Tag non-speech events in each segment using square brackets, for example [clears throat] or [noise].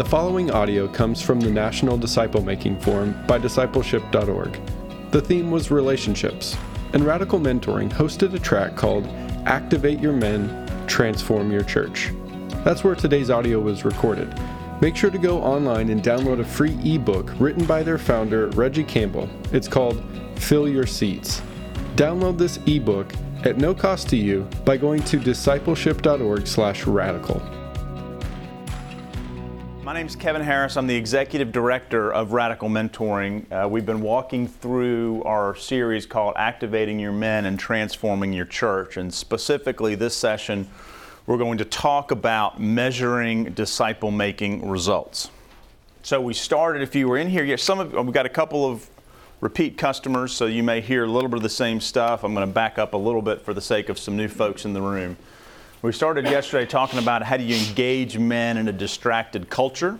The following audio comes from the National Disciple Making Forum by discipleship.org. The theme was relationships, and Radical Mentoring hosted a track called Activate Your Men, Transform Your Church. That's where today's audio was recorded. Make sure to go online and download a free ebook written by their founder, Regi Campbell. It's called Fill Your Seats. Download this ebook at no cost to you by going to discipleship.org/radical. My name is Kevin Harris. I'm the executive director of Radical Mentoring. Uh, we've been walking through our series called Activating Your Men and Transforming Your Church. And specifically, this session, we're going to talk about measuring disciple making results. So, we started, if you were in here, yeah, some of we've got a couple of repeat customers, so you may hear a little bit of the same stuff. I'm going to back up a little bit for the sake of some new folks in the room. We started yesterday talking about how do you engage men in a distracted culture,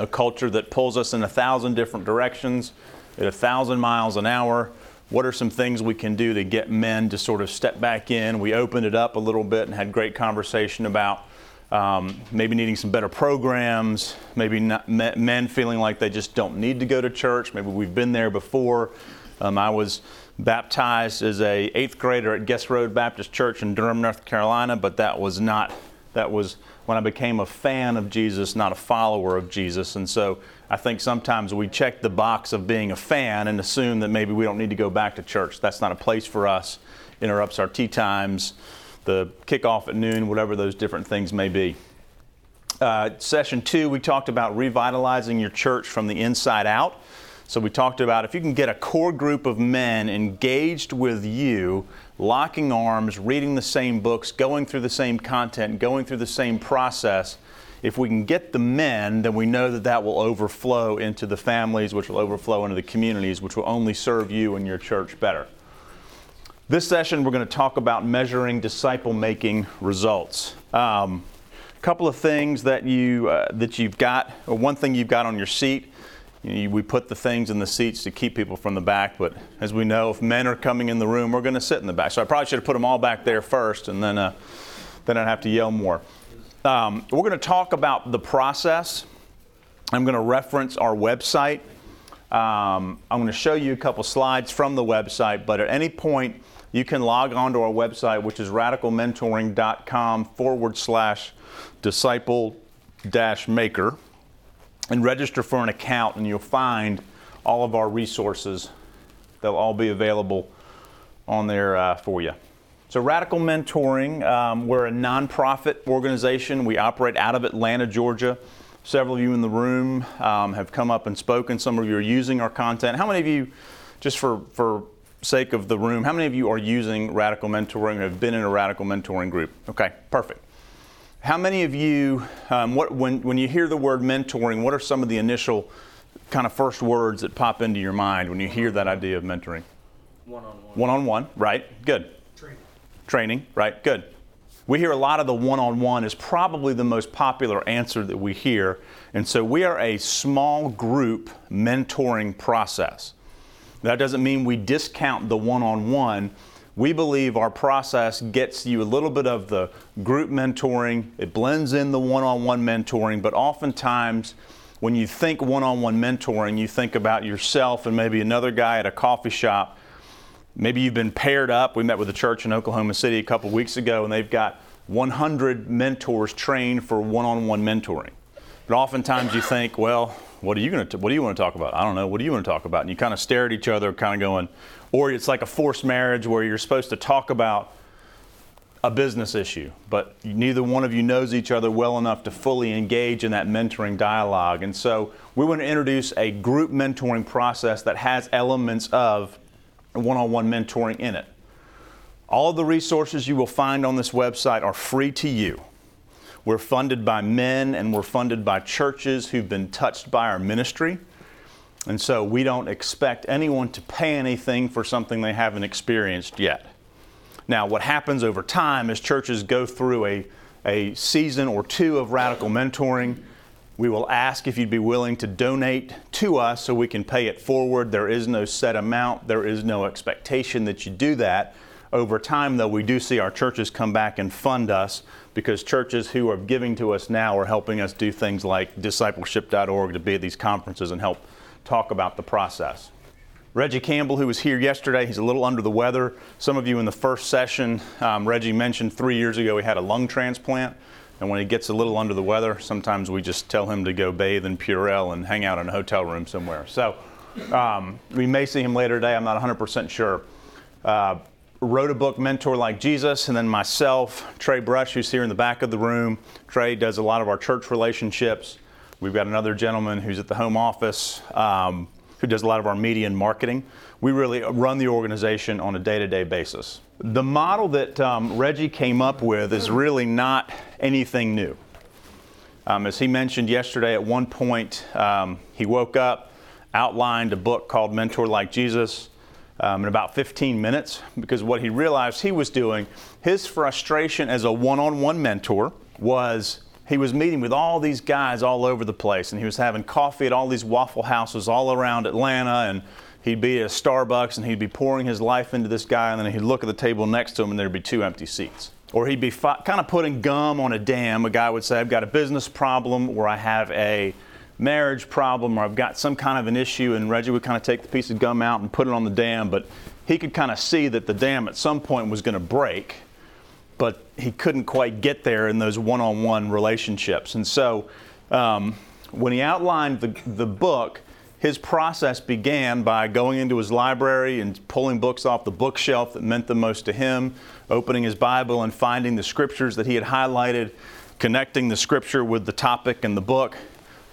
a culture that pulls us in a thousand different directions at a thousand miles an hour. What are some things we can do to get men to sort of step back in? We opened it up a little bit and had great conversation about um, maybe needing some better programs, maybe not, men feeling like they just don't need to go to church. Maybe we've been there before. Um, I was baptized as a eighth grader at Guess Road Baptist Church in Durham, North Carolina, but that was not that was when I became a fan of Jesus, not a follower of Jesus. And so I think sometimes we check the box of being a fan and assume that maybe we don't need to go back to church. That's not a place for us. Interrupts our tea times, the kickoff at noon, whatever those different things may be. Uh, session two, we talked about revitalizing your church from the inside out. So we talked about if you can get a core group of men engaged with you, locking arms, reading the same books, going through the same content, going through the same process, if we can get the men, then we know that that will overflow into the families, which will overflow into the communities, which will only serve you and your church better. This session, we're going to talk about measuring disciple making results. Um, a couple of things that you uh, that you've got, or one thing you've got on your seat you know, we put the things in the seats to keep people from the back, but as we know, if men are coming in the room, we're going to sit in the back. So I probably should have put them all back there first, and then uh, then I'd have to yell more. Um, we're going to talk about the process. I'm going to reference our website. Um, I'm going to show you a couple slides from the website, but at any point, you can log on to our website, which is radicalmentoring.com forward slash disciple dash maker and register for an account, and you'll find all of our resources. They'll all be available on there uh, for you. So, Radical Mentoring, um, we're a nonprofit organization. We operate out of Atlanta, Georgia. Several of you in the room um, have come up and spoken. Some of you are using our content. How many of you, just for, for sake of the room, how many of you are using Radical Mentoring or have been in a Radical Mentoring group? Okay, perfect. How many of you, um, what, when, when you hear the word mentoring, what are some of the initial kind of first words that pop into your mind when you hear that idea of mentoring? One on one. One on one, right? Good. Training. Training, right? Good. We hear a lot of the one on one is probably the most popular answer that we hear. And so we are a small group mentoring process. That doesn't mean we discount the one on one we believe our process gets you a little bit of the group mentoring, it blends in the one on one mentoring, but oftentimes when you think one on one mentoring, you think about yourself and maybe another guy at a coffee shop. Maybe you've been paired up. We met with a church in Oklahoma City a couple weeks ago, and they've got 100 mentors trained for one on one mentoring. But oftentimes you think, well, what are you going to what do you want to talk about? I don't know. What do you want to talk about? And you kind of stare at each other, kind of going, or it's like a forced marriage where you're supposed to talk about a business issue, but neither one of you knows each other well enough to fully engage in that mentoring dialogue. And so we want to introduce a group mentoring process that has elements of one on one mentoring in it. All the resources you will find on this website are free to you. We're funded by men and we're funded by churches who've been touched by our ministry. And so we don't expect anyone to pay anything for something they haven't experienced yet. Now, what happens over time as churches go through a, a season or two of radical mentoring. We will ask if you'd be willing to donate to us so we can pay it forward. There is no set amount, there is no expectation that you do that. Over time, though, we do see our churches come back and fund us because churches who are giving to us now are helping us do things like discipleship.org to be at these conferences and help talk about the process. Regi Campbell, who was here yesterday, he's a little under the weather. Some of you in the first session, um, Regi mentioned three years ago he had a lung transplant. And when he gets a little under the weather, sometimes we just tell him to go bathe in Purell and hang out in a hotel room somewhere. So um, we may see him later today. I'm not 100% sure. Uh, wrote a book, Mentor Like Jesus, and then myself, Trey Brush, who's here in the back of the room. Trey does a lot of our church relationships. We've got another gentleman who's at the home office um, who does a lot of our media and marketing. We really run the organization on a day to day basis. The model that um, Regi came up with is really not anything new. Um, as he mentioned yesterday, at one point, um, he woke up, outlined a book called Mentor Like Jesus um, in about 15 minutes because what he realized he was doing, his frustration as a one on one mentor was he was meeting with all these guys all over the place and he was having coffee at all these waffle houses all around Atlanta and he'd be at Starbucks and he'd be pouring his life into this guy and then he'd look at the table next to him and there'd be two empty seats. Or he'd be fi- kind of putting gum on a dam. A guy would say, I've got a business problem or I have a marriage problem or I've got some kind of an issue, and Regi would kind of take the piece of gum out and put it on the dam, but he could kind of see that the dam at some point was going to break, but he couldn't quite get there in those one on one relationships. And so um, when he outlined the, the book, his process began by going into his library and pulling books off the bookshelf that meant the most to him, opening his Bible and finding the scriptures that he had highlighted, connecting the scripture with the topic in the book,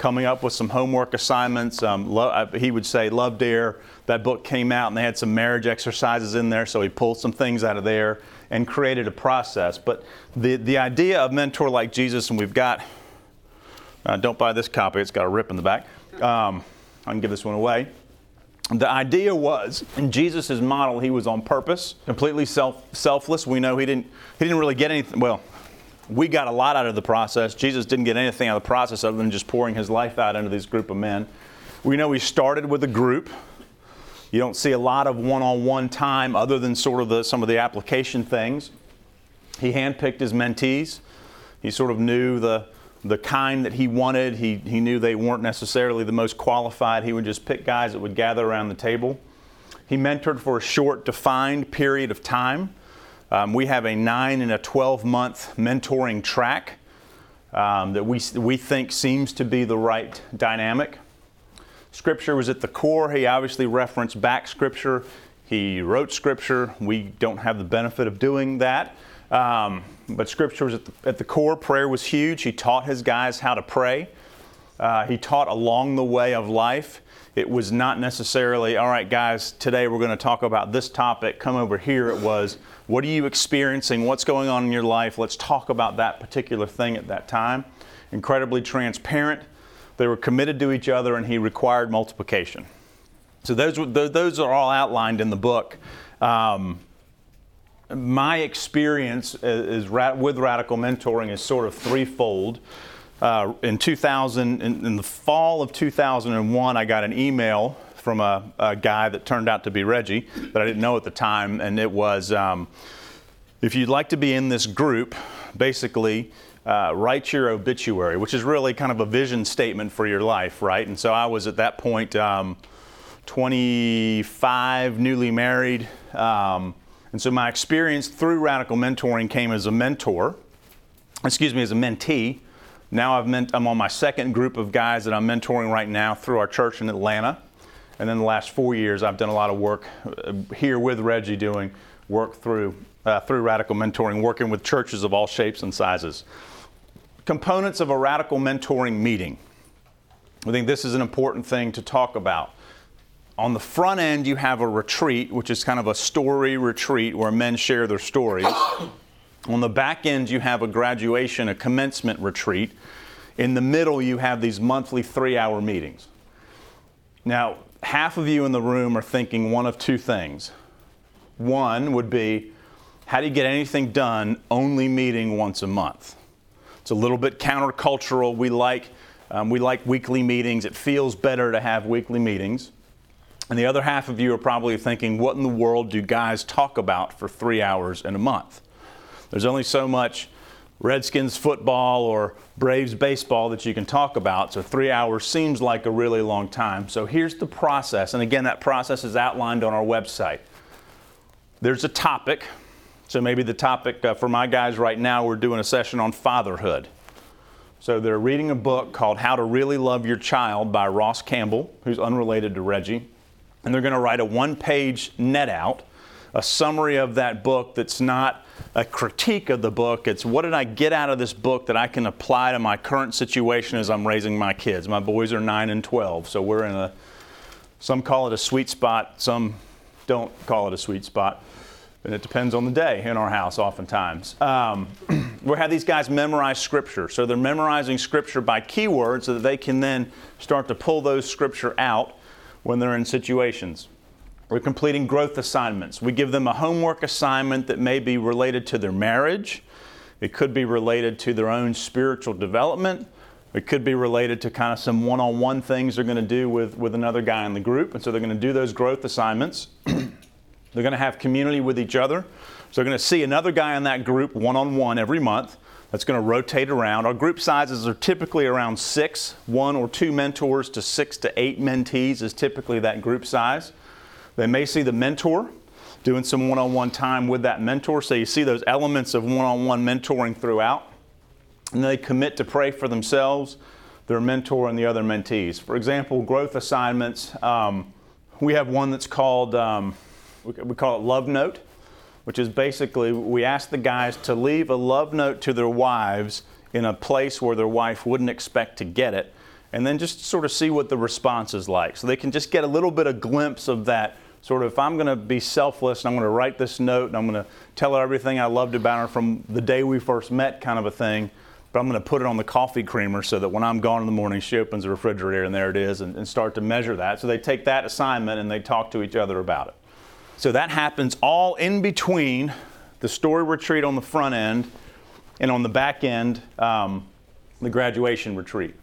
coming up with some homework assignments. Um, he would say, Love Dare. That book came out and they had some marriage exercises in there, so he pulled some things out of there and created a process. But the, the idea of Mentor Like Jesus, and we've got, uh, don't buy this copy, it's got a rip in the back. Um, I can give this one away. The idea was in Jesus' model, he was on purpose, completely self, selfless. We know he didn't, he didn't really get anything. Well, we got a lot out of the process. Jesus didn't get anything out of the process other than just pouring his life out into this group of men. We know he started with a group. You don't see a lot of one on one time other than sort of the, some of the application things. He handpicked his mentees. He sort of knew the, the kind that he wanted. He, he knew they weren't necessarily the most qualified. He would just pick guys that would gather around the table. He mentored for a short, defined period of time. Um, we have a nine and a 12 month mentoring track um, that we, we think seems to be the right dynamic. Scripture was at the core. He obviously referenced back Scripture. He wrote Scripture. We don't have the benefit of doing that. Um, but Scripture was at the, at the, core. Prayer was huge. He taught his guys how to pray. Uh, he taught along the way of life. It was not necessarily, all right, guys, today we're going to talk about this topic. Come over here. It was, what are you experiencing? What's going on in your life? Let's talk about that particular thing at that time. Incredibly transparent. They were committed to each other, and he required multiplication. So those, those are all outlined in the book. Um, my experience is, with radical mentoring is sort of threefold. Uh, in 2000, in, in, the fall of 2001, I got an email from a, a, guy that turned out to be Regi that I didn't know at the time, and it was um, if you'd like to be in this group, basically. Uh, write your obituary, which is really kind of a vision statement for your life, right? And so I was at that point um, 25, newly married. Um, and so my experience through radical mentoring came as a mentor, excuse me, as a mentee. Now I've meant, I'm on my second group of guys that I'm mentoring right now through our church in Atlanta. And then the last four years, I've done a lot of work uh, here with Regi doing work through, uh, through radical mentoring, working with churches of all shapes and sizes. Components of a radical mentoring meeting. I think this is an important thing to talk about. On the front end, you have a retreat, which is kind of a story retreat where men share their stories. On the back end, you have a graduation, a commencement retreat. In the middle, you have these monthly three hour meetings. Now, half of you in the room are thinking one of two things. One would be, how do you get anything done only meeting once a month? It's a little bit countercultural. We like, um, we like weekly meetings. It feels better to have weekly meetings. And the other half of you are probably thinking, what in the world do guys talk about for three hours in a month? There's only so much Redskins football or Braves baseball that you can talk about, so three hours seems like a really long time. So here's the process, and again, that process is outlined on our website. There's a topic, so maybe the topic uh, for my guys right now, we're doing a session on fatherhood. So they're reading a book called How to Really Love Your Child by Ross Campbell, who's unrelated to Regi and they're going to write a one page net out, a summary of that book that's not a critique of the book. It's what did I get out of this book that I can apply to my current situation as I'm raising my kids. My boys are 9 and 12, so we're in a, some call it a sweet spot, some don't call it a sweet spot. And it depends on the day in our house, oftentimes. Um, [clears throat] we have these guys memorize scripture. So they're memorizing scripture by keywords so that they can then start to pull those scripture out when they're in situations. We're completing growth assignments. We give them a homework assignment that may be related to their marriage. It could be related to their own spiritual development. It could be related to kind of some one on one things they're going to do with, with another guy in the group. And so they're going to do those growth assignments. [clears throat] they're going to have community with each other. So they're going to see another guy in that group one on one every month that's going to rotate around. Our group sizes are typically around six, one or two mentors to six to eight mentees is typically that group size. They may see the mentor doing some one on one time with that mentor. So you see those elements of one on one mentoring throughout. And they commit to pray for themselves, their mentor, and the other mentees. For example, growth assignments. Um, we have one that's called, um, we call it Love Note which is basically we ask the guys to leave a love note to their wives in a place where their wife wouldn't expect to get it, and then just sort of see what the response is like. So they can just get a little bit of glimpse of that sort of if I'm going to be selfless and I'm going to write this note and I'm going to tell her everything I loved about her from the day we first met, kind of a thing. But I'm going to put it on the coffee creamer so that when I'm gone in the morning, she opens the refrigerator and there it is and, and start to measure that. So they take that assignment and they talk to each other about it. So that happens all in between the story retreat on the front end and on the back end, um, the graduation retreat.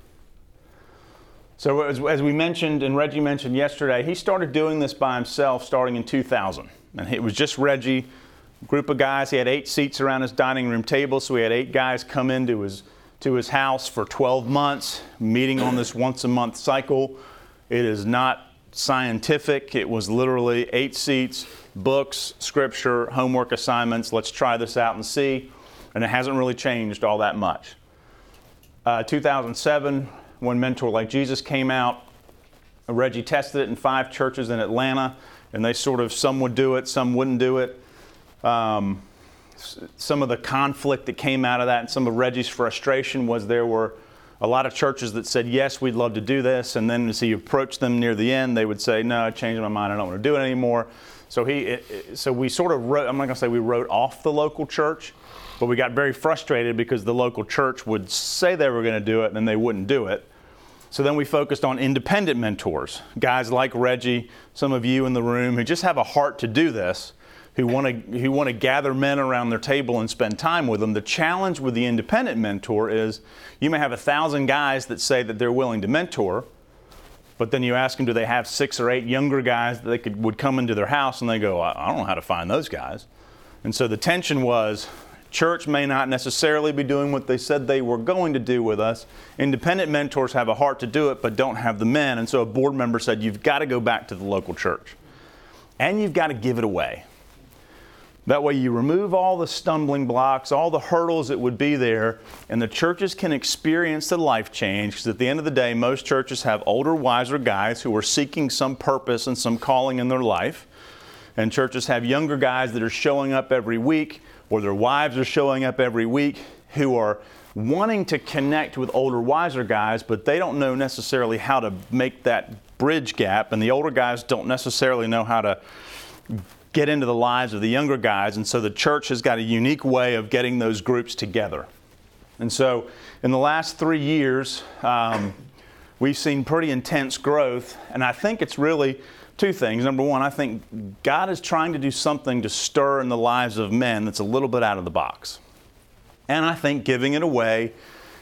So, as, as, we mentioned, and Regi mentioned yesterday, he started doing this by himself starting in 2000. And it was just Regi, group of guys. He had eight seats around his dining room table, so he had eight guys come into his, to his house for 12 months, meeting on this once a month cycle. It is not scientific. It was literally eight seats, books, scripture, homework assignments. Let's try this out and see. And it hasn't really changed all that much. Uh, 2007, when Mentor Like Jesus came out, Regi tested it in five churches in Atlanta, and they sort of, some would do it, some wouldn't do it. Um, some of the conflict that came out of that and some of Regi's frustration was there were a lot of churches that said, yes, we'd love to do this. And then as he approached them near the end, they would say, no, I changed my mind. I don't want to do it anymore. So he, it, so we sort of wrote, I'm not going to say we wrote off the local church, but we got very frustrated because the local church would say they were going to do it and then they wouldn't do it. So then we focused on independent mentors, guys like Regi, some of you in the room who just have a heart to do this who want to who want to gather men around their table and spend time with them. The challenge with the independent mentor is you may have a thousand guys that say that they're willing to mentor, but then you ask them, do they have six or eight younger guys that they could would come into their house and they go, I don't know how to find those guys. And so the tension was church may not necessarily be doing what they said they were going to do with us. Independent mentors have a heart to do it, but don't have the men. And so a board member said, You've got to go back to the local church. And you've got to give it away. That way, you remove all the stumbling blocks, all the hurdles that would be there, and the churches can experience the life change. Because at the end of the day, most churches have older, wiser guys who are seeking some purpose and some calling in their life. And churches have younger guys that are showing up every week, or their wives are showing up every week, who are wanting to connect with older, wiser guys, but they don't know necessarily how to make that bridge gap. And the older guys don't necessarily know how to get into the lives of the younger guys. And so the church has got a unique way of getting those groups together. And so in the last three years, um, we've seen pretty intense growth. And I think it's really two things. Number one, I think God is trying to do something to stir in the lives of men that's a little bit out of the box. And I think giving it away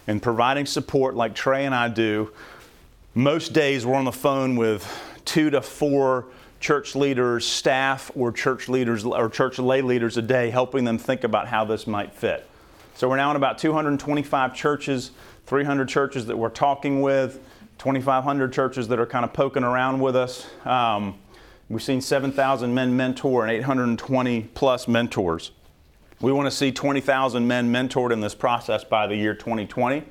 and providing support like Trey and I do, most days we're on the phone with two to four church leaders, staff, or church leaders or church lay leaders a day, helping them think about how this might fit. So we're now in about 225 churches, 300 churches that we're talking with, 2,500 churches that are kind of poking around with us. Um, we've seen 7,000 men mentor and 820 plus mentors. We want to see 20,000 men mentored in this process by the year 2020.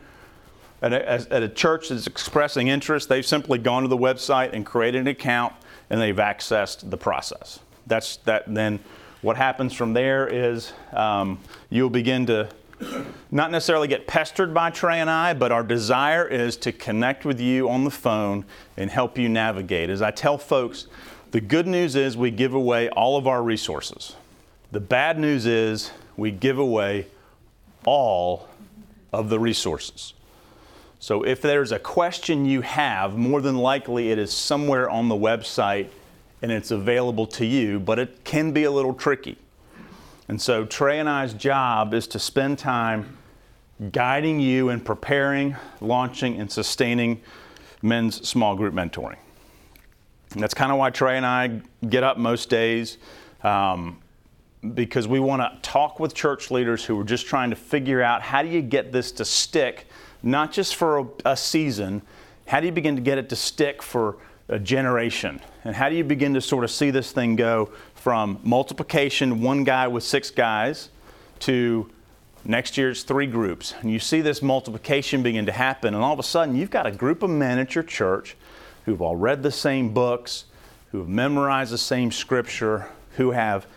At a, at a, church that's expressing interest, they've simply gone to the website and created an account and they've accessed the process. That's that. Then what happens from there is um, you'll begin to not necessarily get pestered by Trey and I, but our desire is to connect with you on the phone and help you navigate. As I tell folks, the good news is we give away all of our resources. The bad news is we give away all of the resources. So if there's a question you have, more than likely it is somewhere on the website and it's available to you, but it can be a little tricky. And so Trey and I's job is to spend time guiding you in preparing, launching, and sustaining men's small group mentoring. And that's kind of why Trey and I get up most days. Um, because we want to talk with church leaders who are just trying to figure out how do you get this to stick not just for a, a season, how do you begin to get it to stick for a generation? And how do you begin to sort of see this thing go from multiplication, one guy with six guys, to next year's three groups? And you see this multiplication begin to happen, and all of a sudden you've got a group of men at your church who've all read the same books, who have memorized the same scripture, who have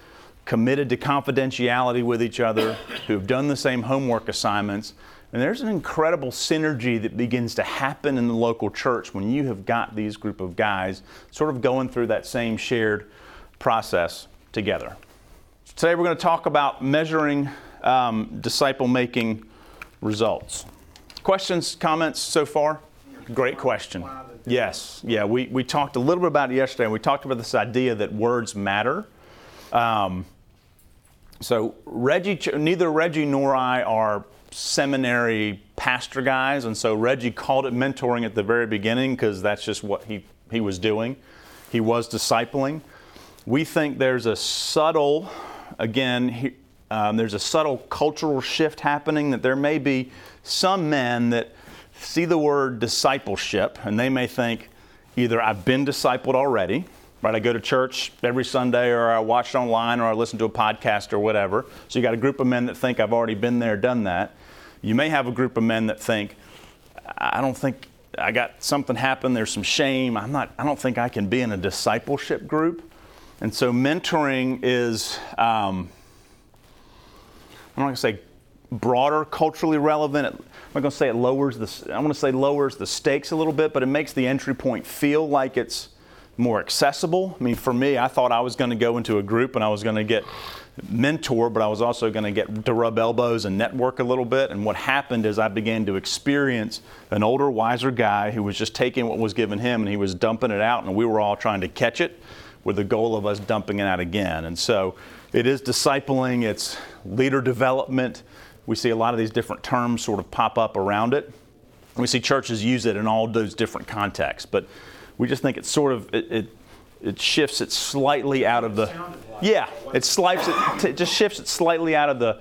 committed to confidentiality with each other, who have done the same homework assignments, and there's an incredible synergy that begins to happen in the local church when you have got these group of guys sort of going through that same shared process together. Today we're going to talk about measuring um, disciple making results. Questions, comments so far? Great question. Yes, yeah, we, we talked a little bit about it yesterday, and we talked about this idea that words matter. Um, so Regi, neither Regi nor I are seminary pastor guys, and so Regi called it mentoring at the very beginning because that's just what he, he was doing. He was discipling. We think there's a subtle, again, um, there's a subtle cultural shift happening that there may be some men that see the word discipleship and they may think either I've been discipled already, right? I go to church every Sunday, or I watch it online, or I listen to a podcast, or whatever. So you got a group of men that think I've already been there, done that. You may have a group of men that think, I don't think I got something happen, there's some shame. I'm not, I don't think I can be in a discipleship group. And so mentoring is, um, I'm not going to say broader, culturally relevant. I'm not going to say it lowers the, I want to say lowers the stakes a little bit, but it makes the entry point feel like it's more accessible. I mean, for me, I thought I was going to go into a group and I was going to get mentor, but I was also going to get to rub elbows and network a little bit. And what happened is I began to experience an older, wiser guy who was just taking what was given him and he was dumping it out, and we were all trying to catch it with the goal of us dumping it out again. And so it is discipling, it's leader development. We see a lot of these different terms sort of pop up around it. We see churches use it in all those different contexts, but we just think it's sort of it, it, it shifts it slightly out of the yeah it slides it, it just shifts it slightly out of the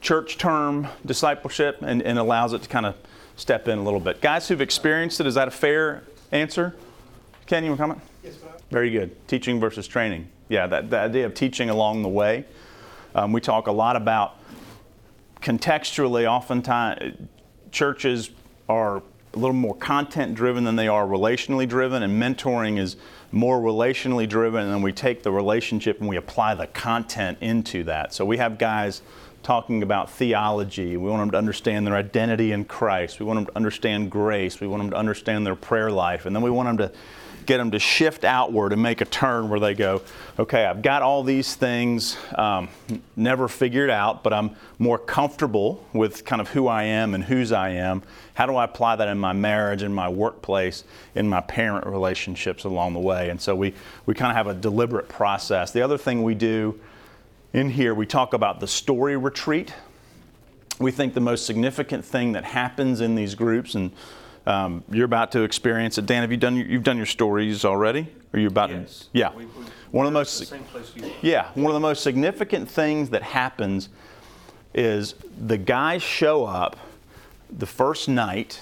church term discipleship and, and allows it to kind of step in a little bit guys who've experienced it is that a fair answer ken you want to comment. Very good. Teaching versus training. Yeah that, the idea of teaching along the way. Um, we talk a lot about contextually oftentimes churches are a little more content driven than they are relationally driven, and mentoring is more relationally driven, and then we take the relationship and we apply the content into that. So we have guys talking about theology. We want them to understand their identity in Christ. We want them to understand grace. We want them to understand their prayer life. And then we want them to get them to shift outward and make a turn where they go, okay, I've got all these things um, never figured out, but I'm more comfortable with kind of who I am and whose I am. How do I apply that in my marriage, in my workplace, in my parent relationships along the way? And so we, we kind of have a deliberate process. The other thing we do in here, we talk about the story retreat. We think the most significant thing that happens in these groups, and Um, you're about to experience it. Dan, have you done your, you've done your stories already? Are you about Yes. to? Yeah. We- we- one of the most the same place you are. yeah, one of the most significant things that happens is the guys show up the first night,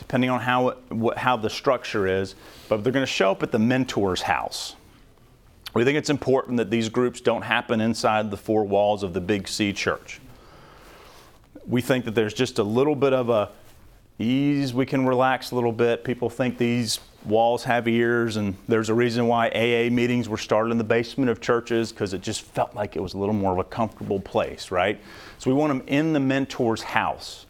depending on how it, what, how the structure is, but they're going to show up at the mentor's house. We think it's important that these groups don't happen inside the four walls of the Big C church. We think that there's just a little bit of a ease, we can relax a little bit. People think these walls have ears, and there's a reason why AA meetings were started in the basement of churches because it just felt like it was a little more of a comfortable place, right? So we want them in the mentor's house.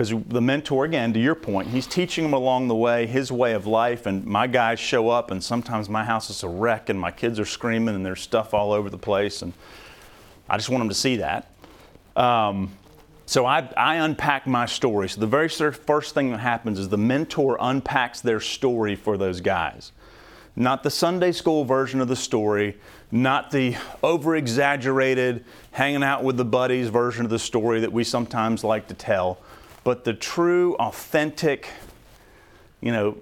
Because the mentor, again, to your point, he's teaching them along the way his way of life. And my guys show up, and sometimes my house is a wreck, and my kids are screaming, and there's stuff all over the place. And I just want them to see that. Um, so I, I unpack my story. So the very first thing that happens is the mentor unpacks their story for those guys. Not the Sunday school version of the story, not the over exaggerated, hanging out with the buddies version of the story that we sometimes like to tell, but the true, authentic, you know,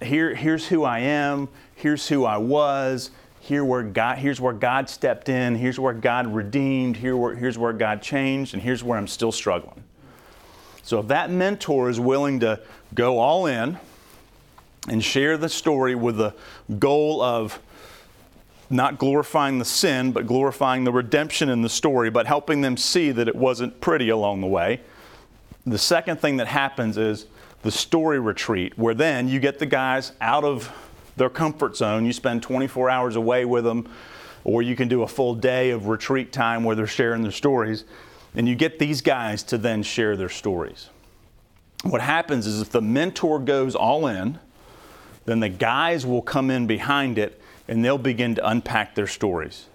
here, here's who I am, here's who I was, here where God, here's where God stepped in, here's where God redeemed, here where, here's where God changed, and here's where I'm still struggling. So if that mentor is willing to go all in and share the story with the goal of not glorifying the sin, but glorifying the redemption in the story, but helping them see that it wasn't pretty along the way. The second thing that happens is the story retreat, where then you get the guys out of their comfort zone. You spend 24 hours away with them, or you can do a full day of retreat time where they're sharing their stories, and you get these guys to then share their stories. What happens is if the mentor goes all in, then the guys will come in behind it and they'll begin to unpack their stories.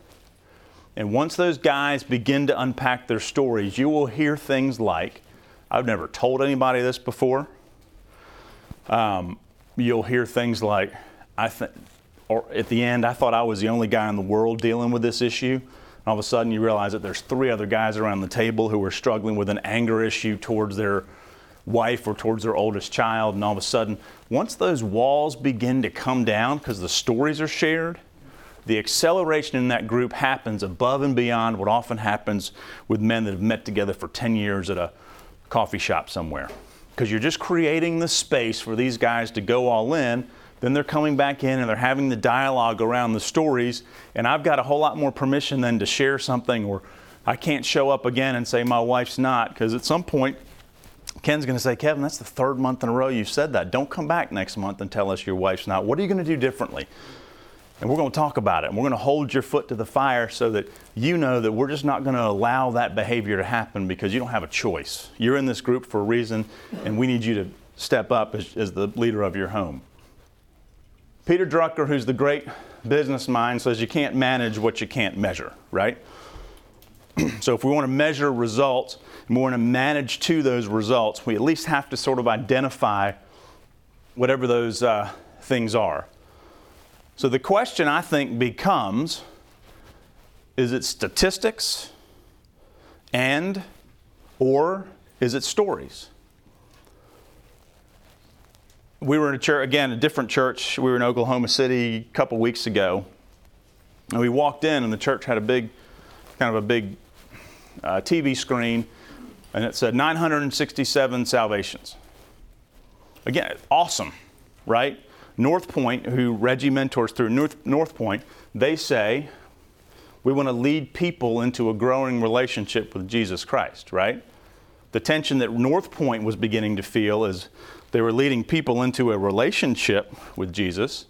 And once those guys begin to unpack their stories, you will hear things like, I've never told anybody this before. Um, you'll hear things like, I think, or at the end, I thought I was the only guy in the world dealing with this issue. All of a sudden, you realize that there's three other guys around the table who are struggling with an anger issue towards their wife or towards their oldest child. And all of a sudden, once those walls begin to come down because the stories are shared, the acceleration in that group happens above and beyond what often happens with men that have met together for 10 years at a coffee shop somewhere. Because you're just creating the space for these guys to go all in. Then they're coming back in and they're having the dialogue around the stories. And I've got a whole lot more permission than to share something, or I can't show up again and say my wife's not. Because at some point, Ken's going to say, Kevin, that's the third month in a row you've said that. Don't come back next month and tell us your wife's not. What are you going to do differently? And we're going to talk about it. And we're going to hold your foot to the fire so that you know that we're just not going to allow that behavior to happen because you don't have a choice. You're in this group for a reason, and we need you to step up as, as the leader of your home. Peter Drucker, who's the great business mind, says you can't manage what you can't measure, right? [clears throat] so if we want to measure results and we want to manage to those results, we at least have to sort of identify whatever those uh, things are. So the question I think becomes is it statistics and or is it stories? We were in a church, again, a different church. We were in Oklahoma City a couple weeks ago. And we walked in, and the church had a big, kind of a big uh, TV screen, and it said 967 salvations. Again, awesome, right? North Point, who Regi mentors through North, North Point, they say we want to lead people into a growing relationship with Jesus Christ, right? The tension that North Point was beginning to feel is they were leading people into a relationship with Jesus,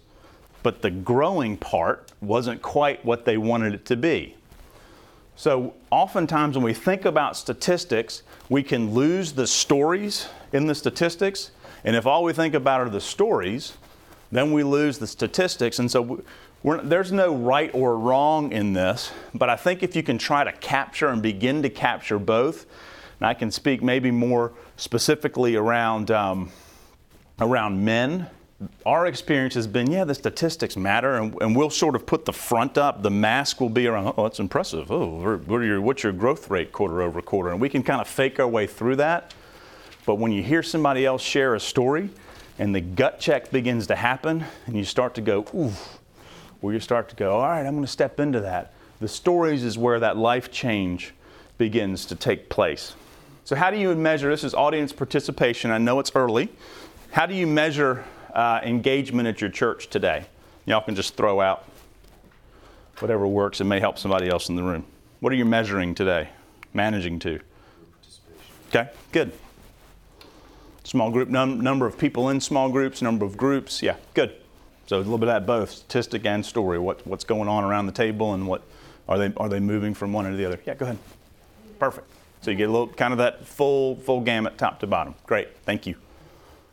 but the growing part wasn't quite what they wanted it to be. So, oftentimes when we think about statistics, we can lose the stories in the statistics. And if all we think about are the stories, then we lose the statistics. And so, there's no right or wrong in this. But I think if you can try to capture and begin to capture both, and I can speak maybe more specifically around, um, around men our experience has been, yeah, the statistics matter, and, and, we'll sort of put the front up. The mask will be around, oh, that's impressive. Oh, what your, what's your growth rate quarter over quarter? And we can kind of fake our way through that. But when you hear somebody else share a story, and the gut check begins to happen, and you start to go, ooh, where you start to go, all right, I'm going to step into that. The stories is where that life change begins to take place. So, how do you measure this? Is audience participation. I know it's early. How do you measure uh, engagement at your church today? Y'all can just throw out whatever works. It may help somebody else in the room. What are you measuring today? Managing to? Okay, good. Small group num- number of people in small groups, number of groups. Yeah, good. So a little bit of that both statistic and story. What, what's going on around the table and what are they are they moving from one to the other? Yeah, go ahead. Perfect. So you get a little kind of that full full gamut top to bottom. Great. Thank you.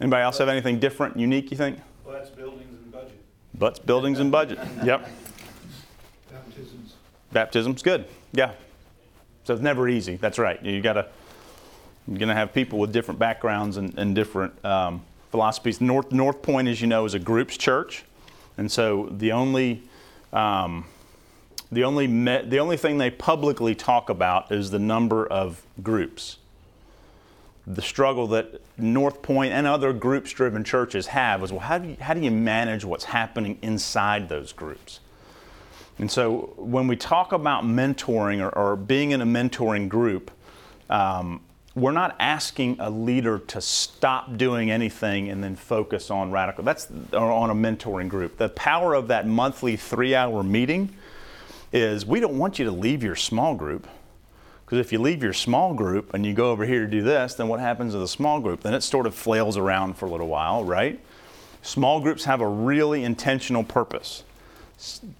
Anybody else have anything different, unique? You think? Well, that's buildings, and budget. Butts, buildings, and budget. Yep. Baptisms. Baptism's good. Yeah. So it's never easy. That's right. You got to you're going to have people with different backgrounds and, and different um, philosophies. North North Point, as you know, is a groups church, and so the only um, the only me- the only thing they publicly talk about is the number of groups. The struggle that North Point and other groups-driven churches have is well, how do you, how do you manage what's happening inside those groups? And so when we talk about mentoring or, or being in a mentoring group, um, we're not asking a leader to stop doing anything and then focus on radical. That's on a mentoring group. The power of that monthly three-hour meeting is we don't want you to leave your small group. Because if you leave your small group and you go over here to do this, then what happens to the small group? Then it sort of flails around for a little while, right? Small groups have a really intentional purpose.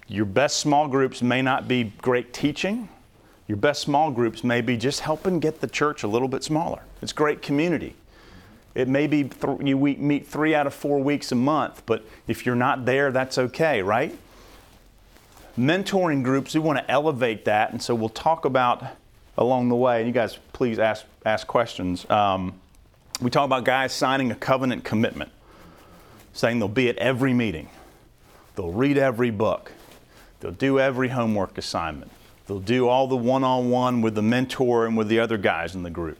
Your best small groups may not be great teaching. Your best small groups may be just helping get the church a little bit smaller. It's great community. It may be th- you meet three out of four weeks a month, but if you're not there, that's okay, right? Mentoring groups, we want to elevate that, and so we'll talk about along the way. And you guys, please ask ask questions. Um, we talk about guys signing a covenant commitment, saying they'll be at every meeting, they'll read every book, they'll do every homework assignment, they'll do all the one-on-one with the mentor and with the other guys in the group.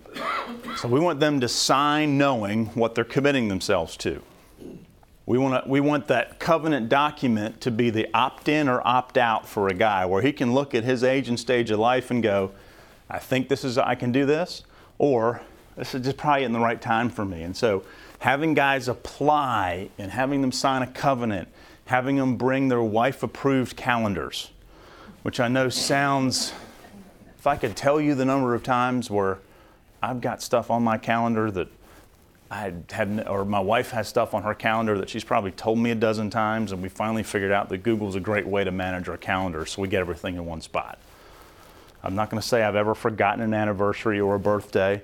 So we want them to sign knowing what they're committing themselves to. We want, to, we want that covenant document to be the opt in or opt out for a guy where he can look at his age and stage of life and go, I think this is, I can do this, or this is just probably in the right time for me. And so having guys apply and having them sign a covenant, having them bring their wife approved calendars, which I know sounds, if I could tell you the number of times where I've got stuff on my calendar that I had, or my wife has stuff on her calendar that she's probably told me a dozen times, and we finally figured out that Google's a great way to manage our calendar so we get everything in one spot. I'm not going to say I've ever forgotten an anniversary or a birthday,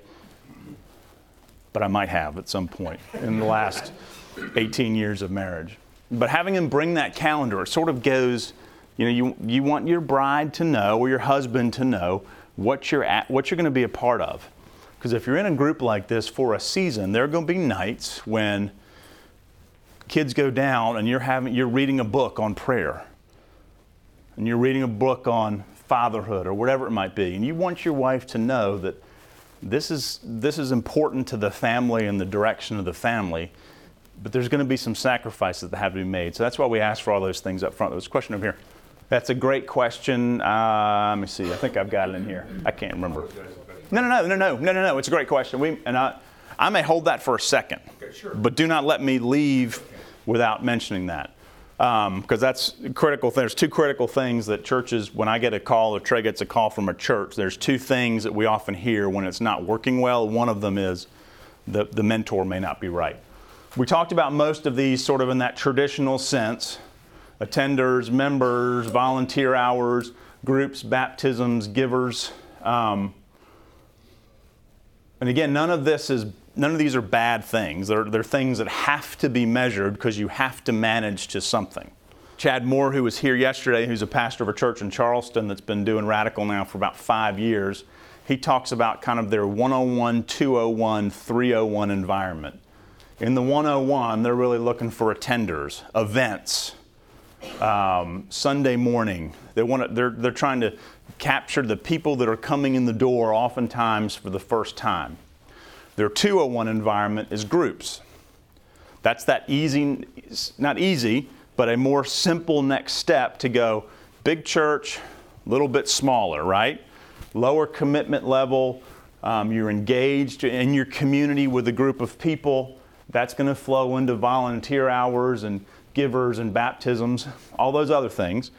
but I might have at some point in the last 18 years of marriage. But having him bring that calendar, it sort of goes, you know, you, you want your bride to know or your husband to know what you're at, what you're going to be a part of. Because if you're in a group like this for a season, there are going to be nights when kids go down and you're having you're reading a book on prayer. And you're reading a book on fatherhood or whatever it might be. And you want your wife to know that this is this is important to the family and the direction of the family. But there's going to be some sacrifices that have to be made. So that's why we ask for all those things up front. There's a question over here. That's a great question. Uh, let me see. I think I've got it in here. I can't remember. No, no, no, no, no, no, no, no. It's a great question. We, and I, I may hold that for a second, Okay, sure. but do not let me leave without mentioning that. Because um, that's critical. There's two critical things that churches, when I get a call or Trey gets a call from a church, there's two things that we often hear when it's not working well. One of them is the, the mentor may not be right. We talked about most of these sort of in that traditional sense attenders, members, volunteer hours, groups, baptisms, givers. Um, and again, none of this is none of these are bad things. They're, they're things that have to be measured because you have to manage to something. Chad Moore, who was here yesterday, who's a pastor of a church in Charleston that's been doing radical now for about five years, he talks about kind of their 101, 201, 301 environment. In the 101, they're really looking for attenders, events, um, Sunday morning. They want to, they're, they're trying to capture the people that are coming in the door oftentimes for the first time. Their 201 environment is groups. That's that easy, not easy, but a more simple next step to go big church, a little bit smaller, right? Lower commitment level. Um, you're engaged in your community with a group of people. That's going to flow into volunteer hours and givers and baptisms, all those other things.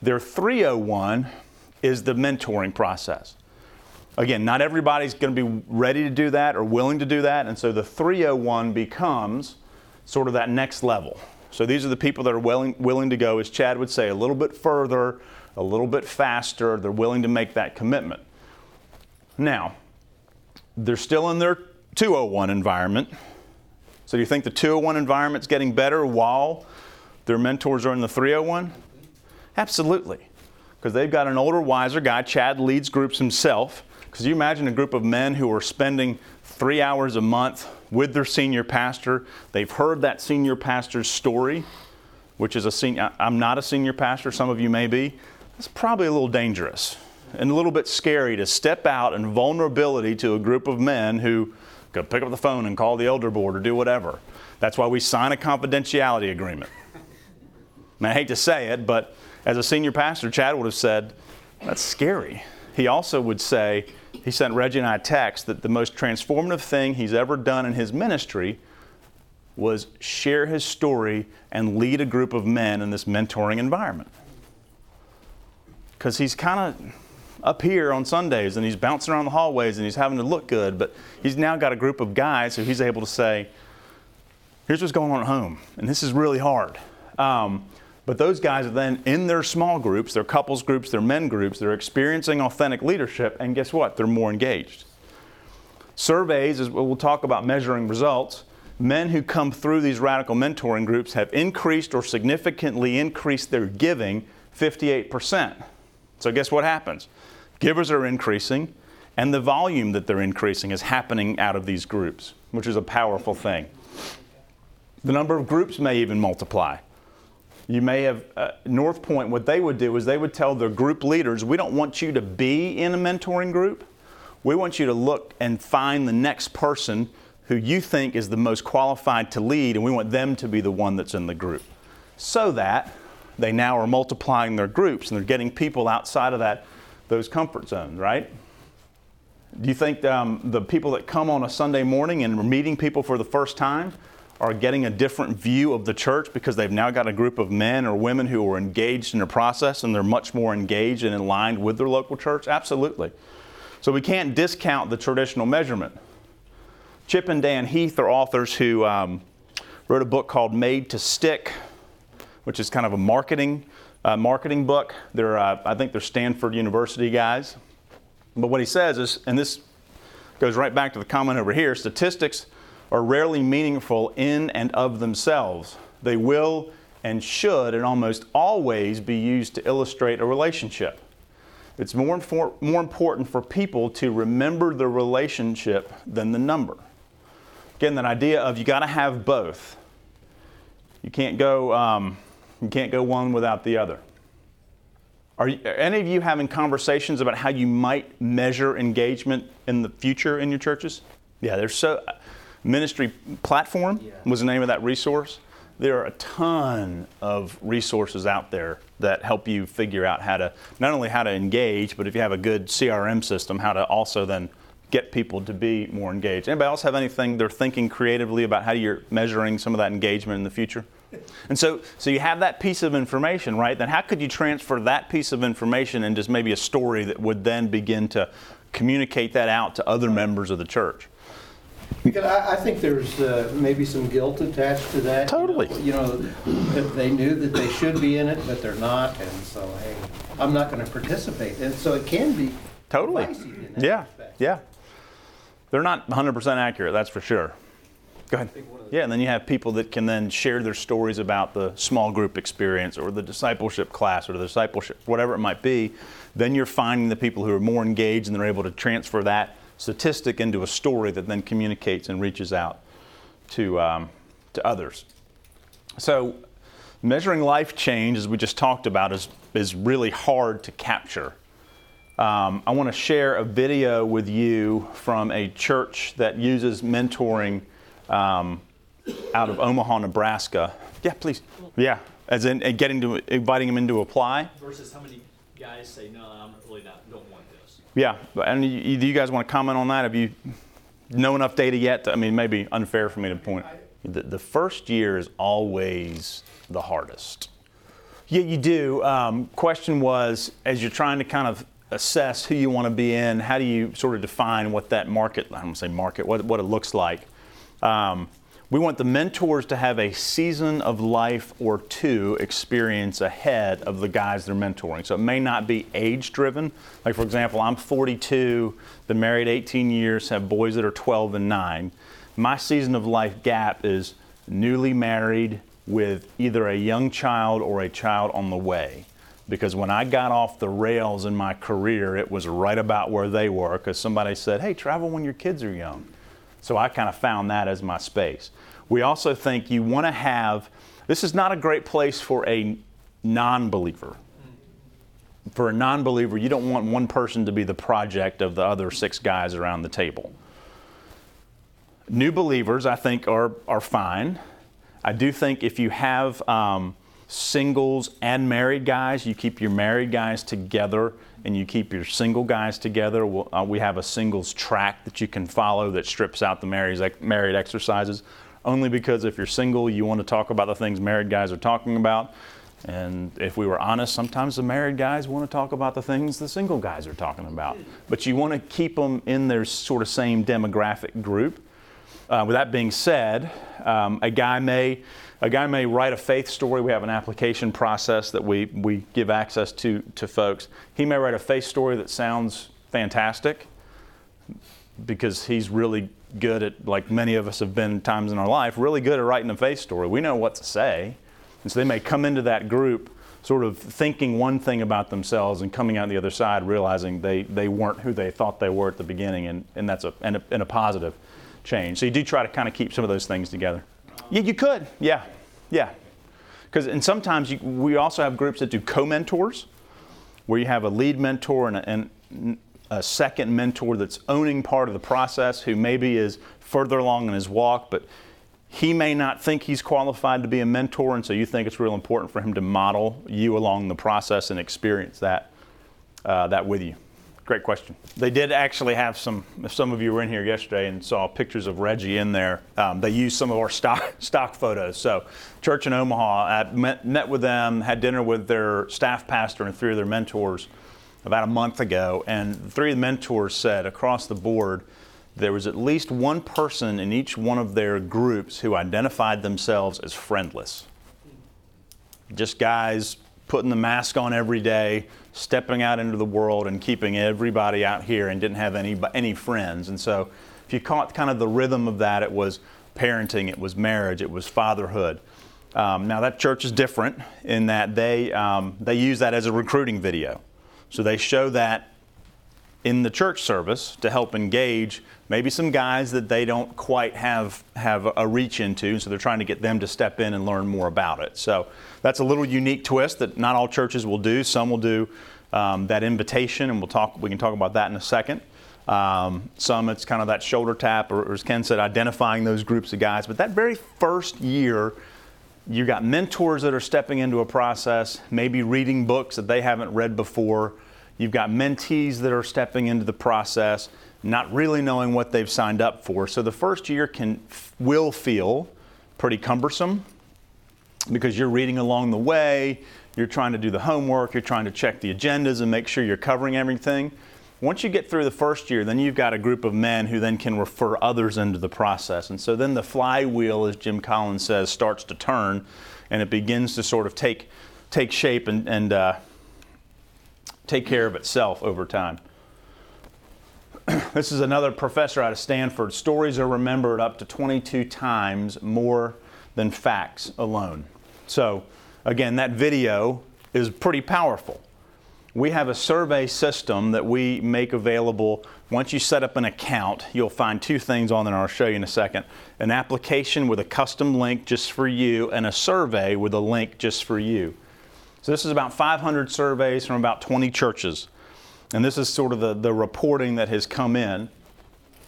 Their 301 is the mentoring process. Again, not everybody's going to be ready to do that or willing to do that, and so the 301 becomes sort of that next level. So these are the people that are willing, willing to go, as Chad would say, a little bit further, a little bit faster. They're willing to make that commitment. Now, they're still in their 201 environment. So do you think the 201 environment's getting better while their mentors are in the 301? Absolutely. Because they've got an older, wiser guy. Chad leads groups himself. Because you imagine a group of men who are spending three hours a month with their senior pastor. They've heard that senior pastor's story, which is a senior. I'm not a senior pastor, some of you may be. It's probably a little dangerous and a little bit scary to step out in vulnerability to a group of men who go pick up the phone and call the elder board or do whatever. That's why we sign a confidentiality agreement. And I hate to say it, but as a senior pastor, Chad would have said, that's scary. He also would say, he sent Regi and I a text that the most transformative thing he's ever done in his ministry was share his story and lead a group of men in this mentoring environment. Because he's kind of up here on Sundays and he's bouncing around the hallways and he's having to look good, but he's now got a group of guys who he's able to say, here's what's going on at home, and this is really hard. Um, but those guys are then in their small groups, their couples groups, their men groups, they're experiencing authentic leadership, and guess what? They're more engaged. Surveys, as we'll talk about measuring results, men who come through these radical mentoring groups have increased or significantly increased their giving 58%. So, guess what happens? Givers are increasing, and the volume that they're increasing is happening out of these groups, which is a powerful thing. The number of groups may even multiply. You may have, uh, North Point, what they would do is they would tell their group leaders, we don't want you to be in a mentoring group. We want you to look and find the next person who you think is the most qualified to lead, and we want them to be the one that's in the group. So that they now are multiplying their groups and they're getting people outside of that those comfort zones, right? Do you think um, the people that come on a Sunday morning and are meeting people for the first time are getting a different view of the church because they've now got a group of men or women who are engaged in the process and they're much more engaged and aligned with their local church? Absolutely. So we can't discount the traditional measurement. Chip and Dan Heath are authors who um, wrote a book called Made to Stick, which is kind of a marketing uh, marketing book. They're, uh, I think they're Stanford University guys. But what he says is, and this goes right back to the comment over here statistics are rarely meaningful in and of themselves. They will and should and almost always be used to illustrate a relationship. It's more, infor- more important for people to remember the relationship than the number. Again, that idea of you got to have both. You can't go. Um, you can't go one without the other. Are, you, are, any of you having conversations about how you might measure engagement in the future in your churches? Yeah, there's so ministry platform yeah. was the name of that resource. There are a ton of resources out there that help you figure out how to not only how to engage, but if you have a good CRM system, how to also then get people to be more engaged. Anybody else have anything they're thinking creatively about how you're measuring some of that engagement in the future? [laughs] And so, so you have that piece of information, right? Then how could you transfer that piece of information and just maybe a story that would then begin to communicate that out to other members of the church? Because I, I think there's uh, maybe some guilt attached to that. Totally. You know, you know, they knew that they should be in it, but they're not, and so hey, I'm not going to participate. And so it can be totally. Yeah, respect. yeah. They're not 100% accurate, that's for sure. Go ahead. Yeah, and then you have people that can then share their stories about the small group experience or the discipleship class or the discipleship, whatever it might be. Then you're finding the people who are more engaged and they're able to transfer that statistic into a story that then communicates and reaches out to, um, to others. So, measuring life change, as we just talked about, is, is really hard to capture. Um, I want to share a video with you from a church that uses mentoring um, out of Omaha, Nebraska. Yeah, please. Yeah, as in uh, getting to inviting them in to apply. versus how many guys say, no, I'm really not, don't want. Yeah, and you, do you guys want to comment on that? Have you know enough data yet? To, I mean, maybe unfair for me to point. The, the first year is always the hardest. Yeah, you do. Um, question was, as you're trying to kind of assess who you want to be in, how do you sort of define what that market, going to say market, what, what it looks like? Um, we want the mentors to have a season of life or two experience ahead of the guys they're mentoring. So it may not be age driven. Like, for example, I'm 42, been married 18 years, have boys that are 12 and 9. My season of life gap is newly married with either a young child or a child on the way. Because when I got off the rails in my career, it was right about where they were because somebody said, hey, travel when your kids are young. So I kind of found that as my space. We also think you want to have, this is not a great place for a non believer. For a non believer, you don't want one person to be the project of the other six guys around the table. New believers, I think, are, are fine. I do think if you have um, singles and married guys, you keep your married guys together and you keep your single guys together. We'll, uh, we have a singles track that you can follow that strips out the married, married exercises. Only because if you're single, you want to talk about the things married guys are talking about. And if we were honest, sometimes the married guys want to talk about the things the single guys are talking about. But you want to keep them in their sort of same demographic group. Uh, with that being said, um, a guy may a guy may write a faith story. We have an application process that we, we give access to to folks. He may write a faith story that sounds fantastic because he's really good at, like many of us have been times in our life, really good at writing a faith story. We know what to say. And so they may come into that group sort of thinking one thing about themselves and coming out the other side realizing they, they weren't who they thought they were at the beginning. And, and that's a, and a, and a positive change. So you do try to kind of keep some of those things together. Yeah, you could. Yeah, yeah. Because and sometimes you, we also have groups that do co-mentors, where you have a lead mentor and a, and a second mentor that's owning part of the process, who maybe is further along in his walk, but he may not think he's qualified to be a mentor, and so you think it's real important for him to model you along the process and experience that uh, that with you. Great question. They did actually have some. If some of you were in here yesterday and saw pictures of Regi in there, um, they used some of our stock [laughs] stock photos. So, church in Omaha, I met, met with them, had dinner with their staff pastor and three of their mentors about a month ago, and three of the mentors said across the board there was at least one person in each one of their groups who identified themselves as friendless. Just guys putting the mask on every day, stepping out into the world and keeping everybody out here and didn't have any, any friends. And so if you caught kind of the rhythm of that, it was parenting, it was marriage, it was fatherhood. Um, now that church is different in that they, um, they use that as a recruiting video. So they show that in the church service to help engage maybe some guys that they don't quite have have a reach into so they're trying to get them to step in and learn more about it. So that's a little unique twist that not all churches will do. Some will do um, that invitation and we'll talk we can talk about that in a second. Um, some it's kind of that shoulder tap or, or as ken said identifying those groups of guys. But that very first year you got mentors that are stepping into a process maybe reading books that they haven't read before You've got mentees that are stepping into the process, not really knowing what they've signed up for. So the first year can will feel pretty cumbersome because you're reading along the way, you're trying to do the homework, you're trying to check the agendas and make sure you're covering everything. Once you get through the first year, then you've got a group of men who then can refer others into the process. And so then the flywheel, as Jim Collins says, starts to turn and it begins to sort of take, take shape and, and uh, take care of itself over time. [clears throat] this is another professor out of Stanford. Stories are remembered up to 22 times more than facts alone. So, again, that video is pretty powerful. We have a survey system that we make available. Once you set up an account, you'll find two things on there, I'll show you in a second an application with a custom link just for you, and a survey with a link just for you. So this is about 500 surveys from about 20 churches. And this is sort of the, the reporting that has come in.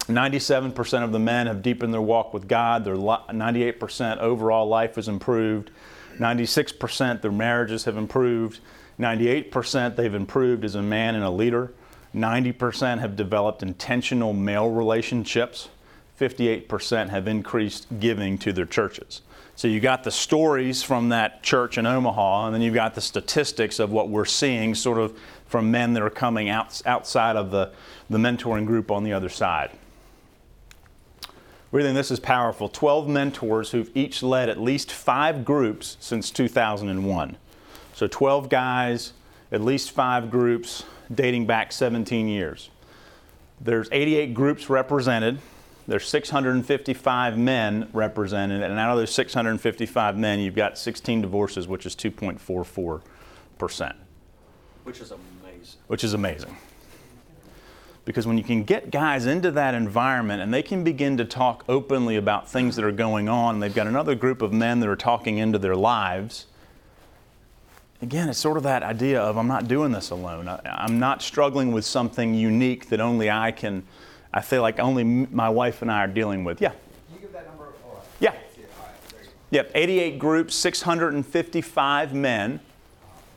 97% of the men have deepened their walk with God. Their 98% overall life has improved. 96% their marriages have improved. 98% they've improved as a man and a leader. 90% have developed intentional male relationships. 58% have increased giving to their churches. So you got the stories from that church in Omaha, and then you've got the statistics of what we're seeing sort of from men that are coming out, outside of the, the mentoring group on the other side. Think this is powerful. 12 mentors who've each led at least five groups since 2001. So 12 guys, at least five groups, dating back 17 years. There's 88 groups represented. There's 655 men represented, and out of those 655 men, you've got 16 divorces, which is 2.44 percent. Which is amazing. Which is amazing. Because when you can get guys into that environment and they can begin to talk openly about things that are going on, and they've got another group of men that are talking into their lives, again, it's sort of that idea of I'm not doing this alone. I, am not struggling with something unique that only I can, I feel like only my wife and I are dealing with. Yeah. Can you give that number? Yeah. Yep, 88 groups, 655 men,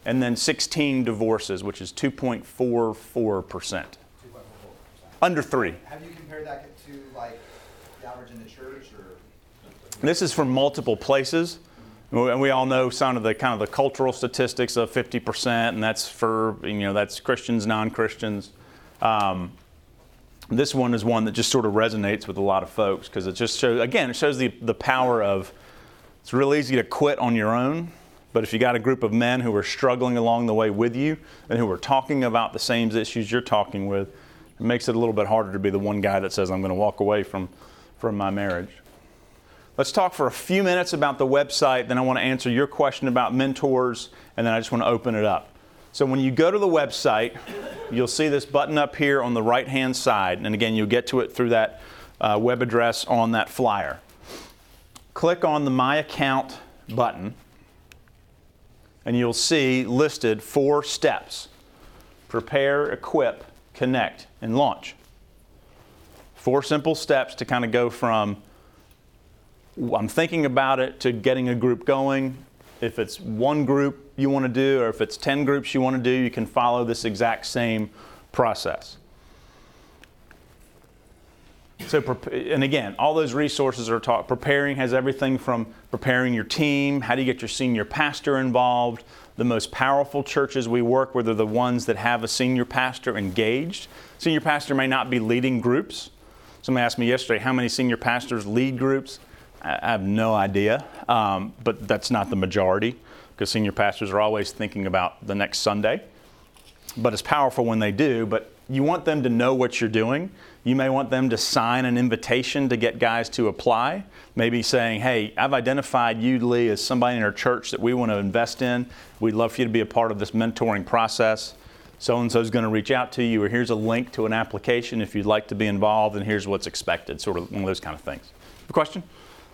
and then 16 divorces, which is 2.44%. Under three. Have you compared that to like the average in the church or? This is from multiple places. And we all know some of the kind of the cultural statistics of 50%, and that's for, you know, that's Christians, non Christians. Um, this one is one that just sort of resonates with a lot of folks because it just shows, again, it shows the, the power of it's real easy to quit on your own, but if you got a group of men who are struggling along the way with you and who are talking about the same issues you're talking with, it makes it a little bit harder to be the one guy that says, I'm going to walk away from, from my marriage. Let's talk for a few minutes about the website, then I want to answer your question about mentors, and then I just want to open it up. So when you go to the website, you'll see this button up here on the right hand side, and again, you'll get to it through that uh, web address on that flyer. Click on the My Account button, and you'll see listed four steps prepare, equip, connect, and launch. Four simple steps to kind of go from I'm thinking about it to getting a group going. If it's one group you want to do, or if it's 10 groups you want to do, you can follow this exact same process. So, and again, all those resources are taught. Preparing has everything from preparing your team, how do you get your senior pastor involved. The most powerful churches we work with are the ones that have a senior pastor engaged. Senior pastor may not be leading groups. Somebody asked me yesterday, how many senior pastors lead groups? I have no idea, um, but that's not the majority because senior pastors are always thinking about the next Sunday. But it's powerful when they do, but you want them to know what you're doing. You may want them to sign an invitation to get guys to apply, maybe saying, Hey, I've identified you, Lee, as somebody in our church that we want to invest in. We'd love for you to be a part of this mentoring process. So and so is going to reach out to you, or here's a link to an application if you'd like to be involved, and here's what's expected, sort of one of those kind of things. A question?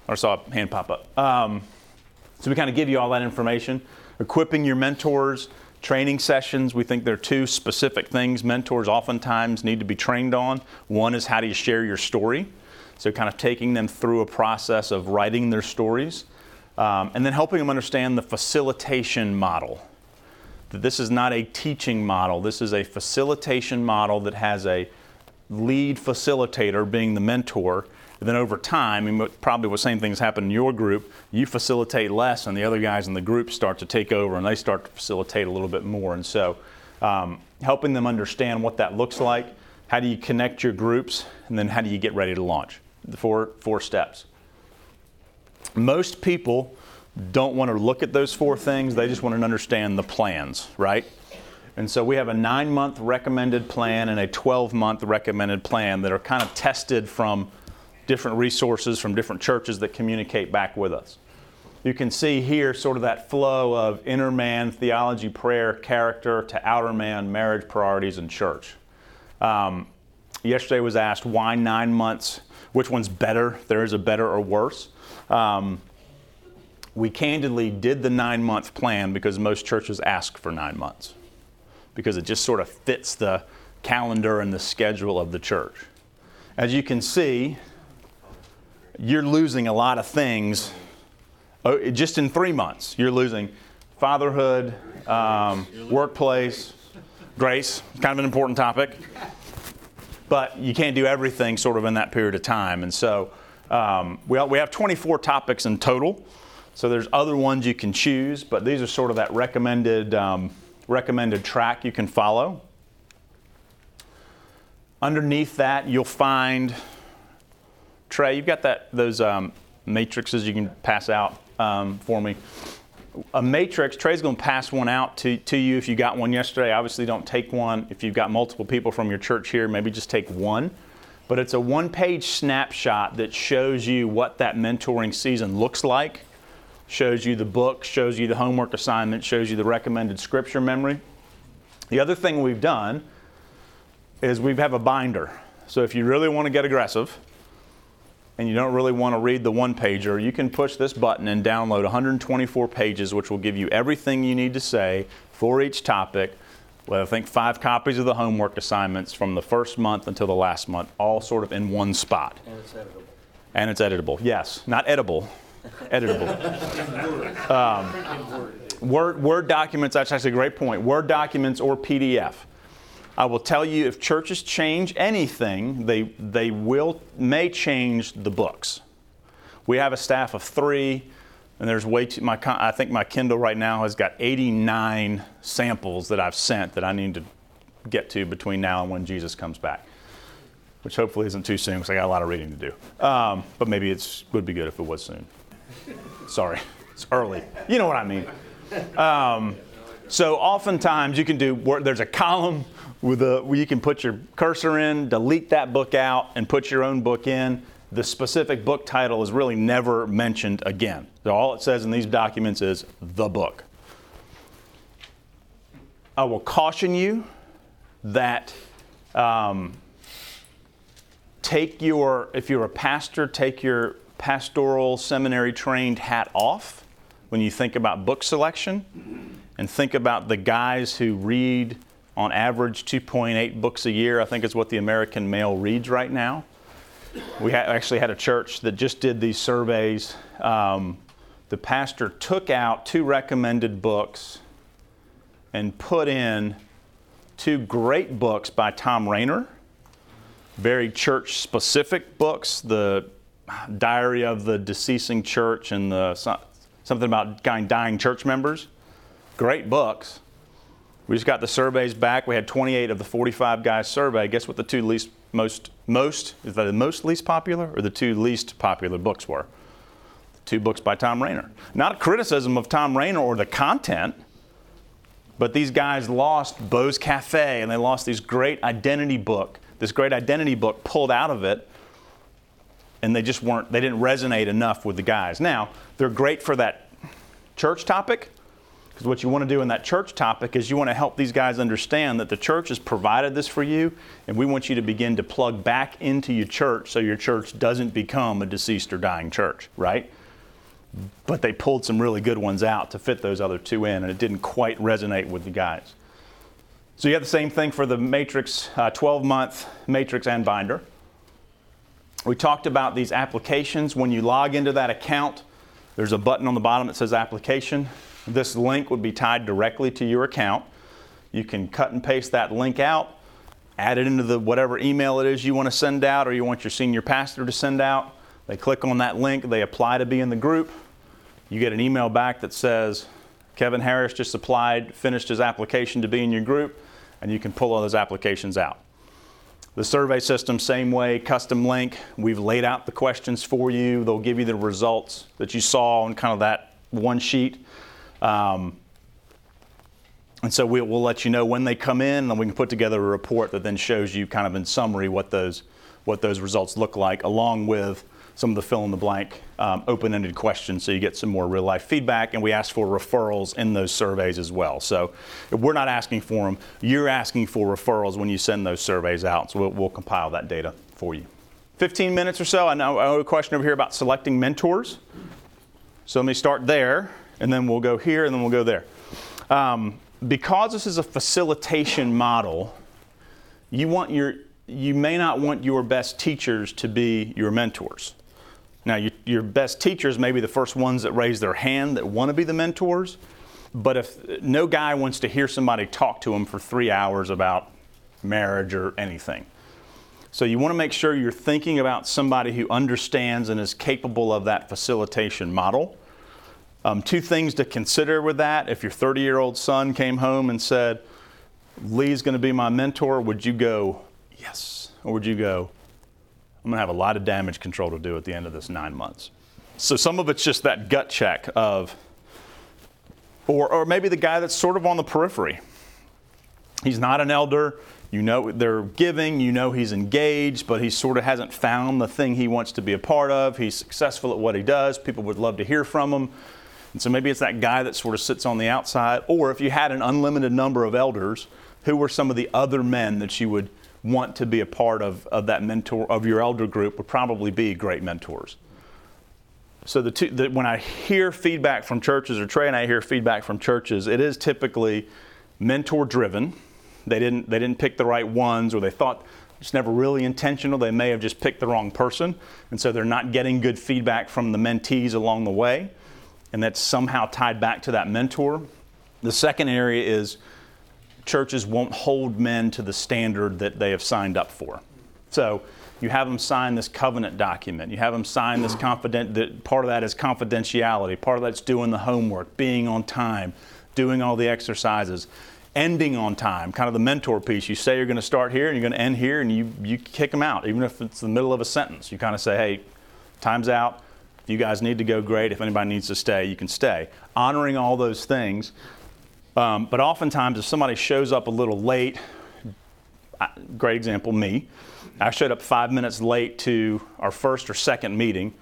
or saw a hand pop up. Um, so we kind of give you all that information. Equipping your mentors, training sessions. We think there are two specific things mentors oftentimes need to be trained on. One is how do you share your story? So, kind of taking them through a process of writing their stories, um, and then helping them understand the facilitation model. That this is not a teaching model, this is a facilitation model that has a lead facilitator being the mentor but then over time, and probably the same things happen in your group, you facilitate less, and the other guys in the group start to take over and they start to facilitate a little bit more. And so, um, helping them understand what that looks like, how do you connect your groups, and then how do you get ready to launch? The four, four steps. Most people don't want to look at those four things, they just want to understand the plans, right? And so we have a nine month recommended plan and a 12 month recommended plan that are kind of tested from different resources from different churches that communicate back with us. You can see here sort of that flow of inner man, theology, prayer, character to outer man, marriage, priorities, and church. Um, yesterday was asked why nine months, which one's better? There is a better or worse. Um, we candidly did the nine month plan because most churches ask for nine months, because it just sort of fits the calendar and the schedule of the church. As you can see, you're losing a lot of things oh, just in three months. You're losing fatherhood, um, workplace, grace, kind of an important topic. But you can't do everything sort of in that period of time. And so um, we, we have 24 topics in total. So there's other ones you can choose, but these are sort of that recommended, um, recommended track you can follow. Underneath that, you'll find Trey. You've got that those um, matrices you can pass out um, for me. A matrix. Trey's going to pass one out to, to you if you got one yesterday. Obviously, don't take one. If you've got multiple people from your church here, maybe just take one. But it's a one-page snapshot that shows you what that mentoring season looks like. Shows you the book, shows you the homework assignment, shows you the recommended scripture memory. The other thing we've done is we have a binder. So if you really want to get aggressive and you don't really want to read the one pager, you can push this button and download 124 pages, which will give you everything you need to say for each topic. Well, I think five copies of the homework assignments from the first month until the last month, all sort of in one spot. And it's editable. And it's editable. Yes, not edible, editable. [laughs] Um, Word, Word documents, that's actually a great point. Word documents or PDF. I will tell you if churches change anything, they, they will, may change the books. We have a staff of three, and there's way too, my, I think my Kindle right now has got 89 samples that I've sent that I need to get to between now and when Jesus comes back, which hopefully isn't too soon because I got a lot of reading to do. Um, but maybe it would be good if it was soon. Sorry, it's early. You know what I mean. Um, so oftentimes you can do, there's a column with a, you can put your cursor in, delete that book out, and put your own book in. The specific book title is really never mentioned again. So all it says in these documents is the book. I will caution you that um, take your, if you're a pastor, take your pastoral seminary trained hat off when you think about book selection and think about the guys who read on average 2.8 books a year, I think is what the American male reads right now. We ha- actually had a church that just did these surveys. Um, the pastor took out two recommended books and put in two great books by Tom Rainer, very church specific books, the Diary of the Deceasing Church and the something about dying church members. Great books. We just got the surveys back. We had 28 of the 45 guys surveyed. Guess what the two least most most is that the most least popular or the two least popular books were? Two books by Tom Rainer. Not a criticism of Tom Rainer or the content, but these guys lost Bo's Cafe and they lost this great identity book. This great identity book pulled out of it, and they just weren't. They didn't resonate enough with the guys. Now they're great for that church topic because what you want to do in that church topic is you want to help these guys understand that the church has provided this for you, and we want you to begin to plug back into your church so your church doesn't become a deceased or dying church, right? But they pulled some really good ones out to fit those other two in, and it didn't quite resonate with the guys. So you have the same thing for the matrix, 12 uh, month matrix and binder. We talked about these applications. When you log into that account, there's a button on the bottom that says application. This link would be tied directly to your account. You can cut and paste that link out, add it into the whatever email it is you want to send out or you want your senior pastor to send out. They click on that link, they apply to be in the group. You get an email back that says, Kevin Harris just applied, finished his application to be in your group, and you can pull all those applications out. The survey system, same way, custom link. We've laid out the questions for you. They'll give you the results that you saw on kind of that one sheet. Um, and so we, will let you know when they come in, and we can put together a report that then shows you kind of in summary what those what those results look like, along with some of the fill in the blank um, open ended questions so you get some more real life feedback. And we ask for referrals in those surveys as well. So we're not asking for them, you're asking for referrals when you send those surveys out. So we'll, we'll compile that data for you. 15 minutes or so. I know, I know a question over here about selecting mentors. So let me start there and then we'll go here, and then we'll go there. Um, because this is a facilitation model, you want your you may not want your best teachers to be your mentors. Now, you, your best teachers may be the first ones that raise their hand that want to be the mentors, but if no guy wants to hear somebody talk to him for three hours about marriage or anything. So, you want to make sure you're thinking about somebody who understands and is capable of that facilitation model. Um, two things to consider with that if your 30 year old son came home and said, Lee's going to be my mentor, would you go, yes? Or would you go, I'm going to have a lot of damage control to do at the end of this nine months? So some of it's just that gut check of, or, or maybe the guy that's sort of on the periphery. He's not an elder. You know they're giving, you know he's engaged, but he sort of hasn't found the thing he wants to be a part of. He's successful at what he does. People would love to hear from him. And so maybe it's that guy that sort of sits on the outside. Or if you had an unlimited number of elders, who were some of the other men that you would want to be a part of, of that mentor of your elder group would probably be great mentors. So the two, the, when I hear feedback from churches, or Trey and I hear feedback from churches, it is typically mentor driven. They didn't they didn't pick the right ones, or they thought it's never really intentional. They may have just picked the wrong person, and so they're not getting good feedback from the mentees along the way, and that's somehow tied back to that mentor. The second area is churches won't hold men to the standard that they have signed up for. So you have them sign this covenant document. You have them sign this confident. That part of that is confidentiality. Part of that's doing the homework, being on time, doing all the exercises, ending on time. Kind of the mentor piece. You say you're going to start here and you're going to end here, and you you kick them out, even if it's the middle of a sentence. You kind of say, hey, time's out. If you guys need to go, great. If anybody needs to stay, you can stay. Honoring all those things um, but oftentimes, if somebody shows up a little late, great example, me. I showed up five minutes late to our first or second meeting,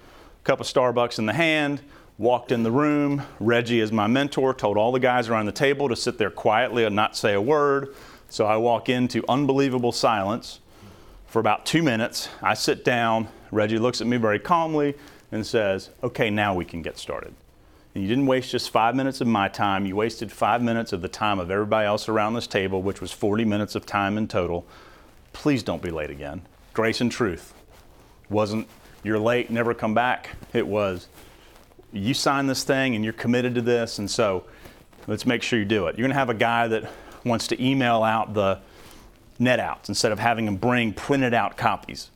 cup of Starbucks in the hand, walked in the room. Regi, as my mentor, told all the guys around the table to sit there quietly and not say a word. So I walk into unbelievable silence for about two minutes. I sit down. Regi looks at me very calmly and says, Okay, now we can get started. And you didn't waste just five minutes of my time. You wasted five minutes of the time of everybody else around this table, which was 40 minutes of time in total. Please don't be late again. Grace and truth. Wasn't you're late, never come back. It was you signed this thing and you're committed to this, and so let's make sure you do it. You're going to have a guy that wants to email out the net outs instead of having them bring printed out copies.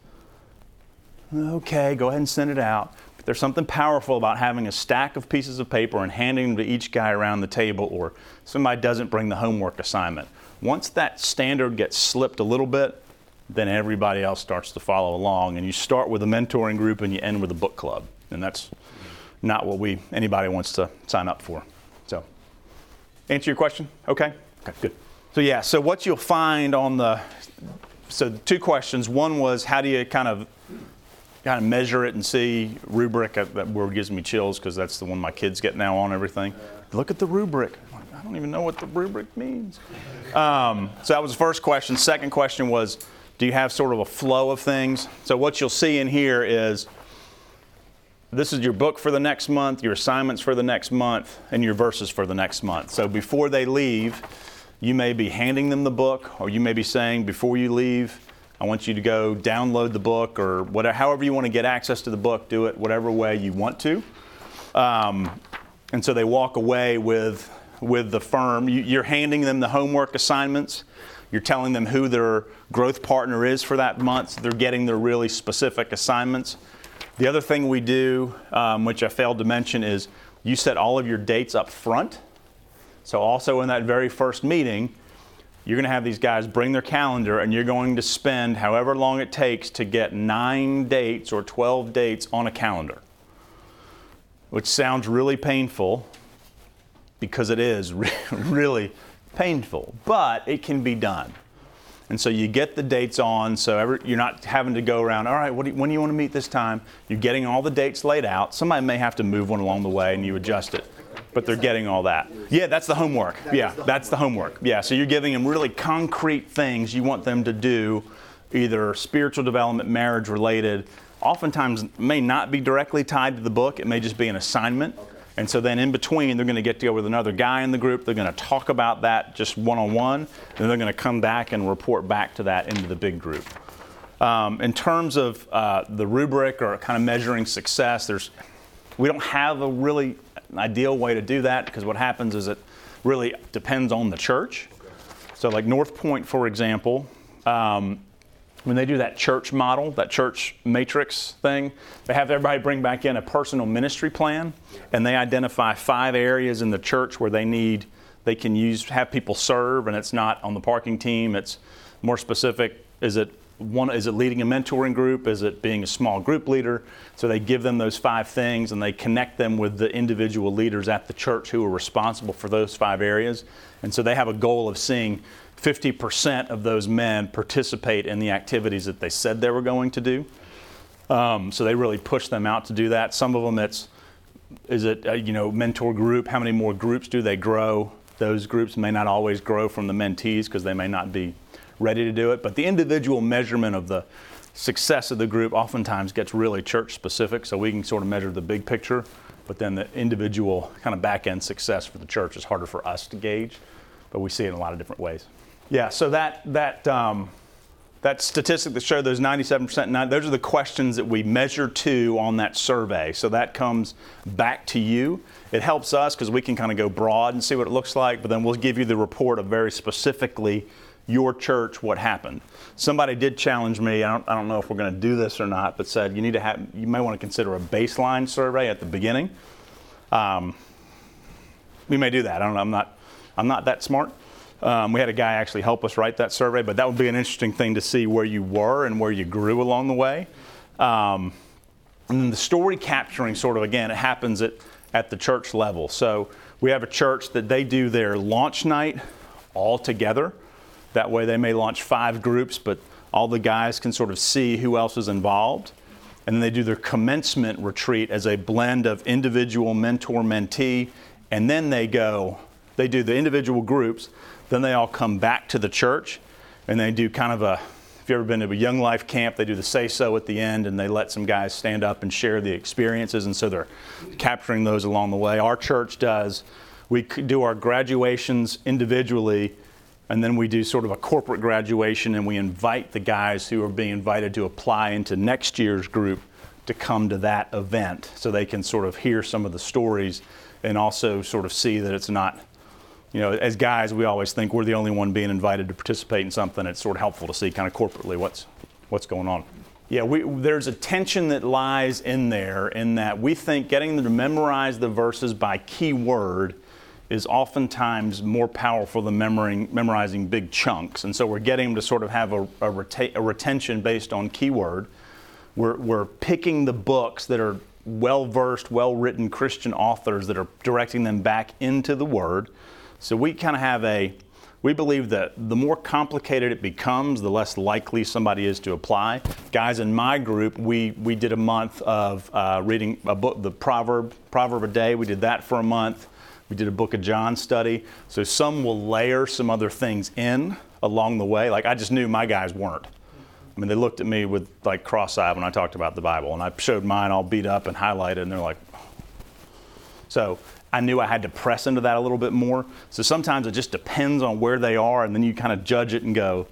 Okay, go ahead and send it out. There's something powerful about having a stack of pieces of paper and handing them to each guy around the table, or somebody doesn't bring the homework assignment. Once that standard gets slipped a little bit, then everybody else starts to follow along, and you start with a mentoring group and you end with a book club, and that's not what we anybody wants to sign up for. So, answer your question? Okay. Okay. Good. So yeah. So what you'll find on the so two questions. One was how do you kind of kind of measure it and see rubric. Uh, that word gives me chills because that's the one my kids get now on everything. Look at the rubric. I don't even know what the rubric means. Um, so that was the first question. Second question was, do you have sort of a flow of things? So what you'll see in here is this is your book for the next month, your assignments for the next month, and your verses for the next month. So before they leave, you may be handing them the book, or you may be saying, before you leave, I want you to go download the book or whatever, however you want to get access to the book, do it whatever way you want to. Um, and so they walk away with, with the firm. You, you're handing them the homework assignments. You're telling them who their growth partner is for that month. So they're getting their really specific assignments. The other thing we do, um, which I failed to mention, is you set all of your dates up front. So also in that very first meeting, you're going to have these guys bring their calendar and you're going to spend however long it takes to get nine dates or 12 dates on a calendar, which sounds really painful because it is [laughs] really painful, but it can be done. And so you get the dates on, so every, you're not having to go around, all right, do you, when do you want to meet this time? You're getting all the dates laid out. Somebody may have to move one along the way and you adjust it but they're getting all that. Yeah, that's the homework. Yeah, that's the homework. Yeah, so you're giving them really concrete things you want them to do, either spiritual development, marriage related. Oftentimes may not be directly tied to the book. It may just be an assignment. And so then in between, they're going to get together with another guy in the group. They're going to talk about that just one on one. Then they're going to come back and report back to that into the big group. Um, in terms of uh, the rubric or kind of measuring success, there's we don't have a really ideal way to do that because what happens is it really depends on the church. So, like North Point, for example, um, when they do that church model, that church matrix thing, they have everybody bring back in a personal ministry plan, and they identify five areas in the church where they need they can use have people serve, and it's not on the parking team. It's more specific. Is it one? Is it leading a mentoring group? Is it being a small group leader? So they give them those five things, and they connect them with the individual leaders at the church who are responsible for those five areas. And so they have a goal of seeing 50% of those men participate in the activities that they said they were going to do. Um, so they really push them out to do that. Some of them, it's is it a, you know mentor group? How many more groups do they grow? Those groups may not always grow from the mentees because they may not be ready to do it. But the individual measurement of the success of the group oftentimes gets really church specific, so we can sort of measure the big picture. But then the individual kind of back end success for the church is harder for us to gauge, but we see it in a lot of different ways. Yeah, so that that um, that statistic that showed those 97%, nine- those are the questions that we measure to on that survey. So that comes back to you. It helps us because we can kind of go broad and see what it looks like, but then we'll give you the report of very specifically your church what happened. Somebody did challenge me. I don't, I don't know if we're going to do this or not, but said you need to have you may want to consider a baseline survey at the beginning. Um, we may do that. I don't know. I'm not I'm not that smart. Um, we had a guy actually help us write that survey, but that would be an interesting thing to see where you were and where you grew along the way. Um, and then the story capturing, sort of, again, it happens at, at the church level. So we have a church that they do their launch night all together. That way they may launch five groups, but all the guys can sort of see who else is involved. And then they do their commencement retreat as a blend of individual mentor mentee. And then they go, they do the individual groups, then they all come back to the church and they do kind of a, if you've ever been to a young life camp, they do the say so at the end and they let some guys stand up and share the experiences. And so they're capturing those along the way. Our church does, we do our graduations individually and then we do sort of a corporate graduation and we invite the guys who are being invited to apply into next year's group to come to that event so they can sort of hear some of the stories and also sort of see that it's not you know as guys we always think we're the only one being invited to participate in something. It's sort of helpful to see kind of corporately what's what's going on. Yeah we, there's a tension that lies in there in that we think getting them to memorize the verses by keyword is oftentimes more powerful than memorizing, memorizing big chunks. And so we're getting them to sort of have a, a, reta- a retention based on keyword. We're, we're picking the books that are well versed, well written Christian authors that are directing them back into the Word. So we kind of have a, we believe that the more complicated it becomes, the less likely somebody is to apply. Guys in my group, we, we did a month of uh, reading a book, the proverb, proverb a day. We did that for a month. We did a Book of John study. So some will layer some other things in along the way. Like I just knew my guys weren't. I mean, they looked at me with like cross-eyed when I talked about the Bible, and I showed mine all beat up and highlighted, and they're like, so I knew I had to press into that a little bit more. So sometimes it just depends on where they are, and then you kind of judge it and go,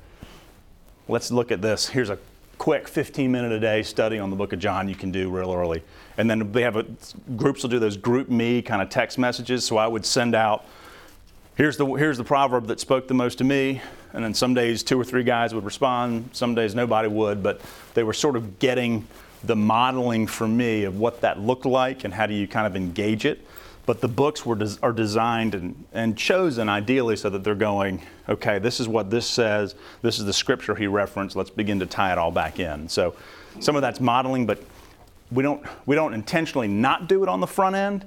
let's look at this. Here's a quick 15 minute a day study on the book of John you can do real early. And then they have a, groups will do those GroupMe kind of text messages. So I would send out, here's the, here's the proverb that spoke the most to me. And then some days two or three guys would respond, some days nobody would, but they were sort of getting the modeling for me of what that looked like and how do you kind of engage it. But the books were des- are designed and, and chosen ideally so that they're going, okay, this is what this says, this is the scripture he referenced, let's begin to tie it all back in. So some of that's modeling, but we don't, we don't intentionally not do it on the front end,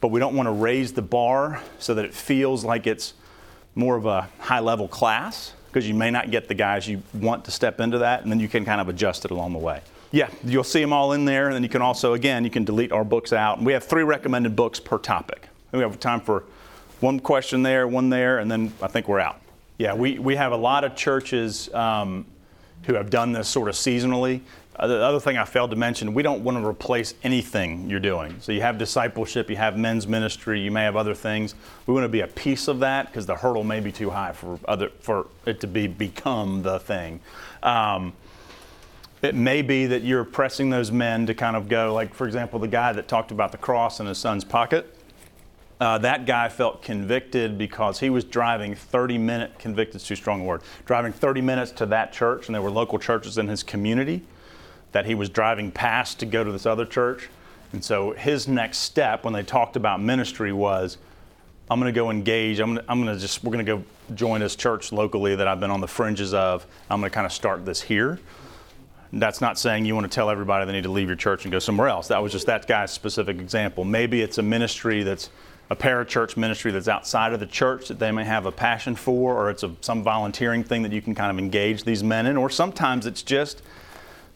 but we don't want to raise the bar so that it feels like it's more of a high level class because you may not get the guys you want to step into that, and then you can kind of adjust it along the way. Yeah, you'll see them all in there, and then you can also, again, you can delete our books out. And we have three recommended books per topic. And we have time for one question there, one there, and then I think we're out. Yeah, we, we have a lot of churches um, who have done this sort of seasonally. Uh, the other thing I failed to mention, we don't want to replace anything you're doing. So you have discipleship, you have men's ministry, you may have other things. We want to be a piece of that because the hurdle may be too high for other for it to be become the thing. Um, It may be that you're pressing those men to kind of go, like, for example, the guy that talked about the cross in his son's pocket. Uh, that guy felt convicted because he was driving 30 minutes, convicted is too strong a word, driving 30 minutes to that church, and there were local churches in his community that he was driving past to go to this other church. And so his next step when they talked about ministry was, I'm going to go engage. I'm going to, I'm to just, we're going to go join this church locally that I've been on the fringes of. I'm going to kind of start this here. That's not saying you want to tell everybody they need to leave your church and go somewhere else. That was just that guy's specific example. Maybe it's a ministry that's a parachurch ministry that's outside of the church that they may have a passion for, or it's a, some volunteering thing that you can kind of engage these men in, or sometimes it's just,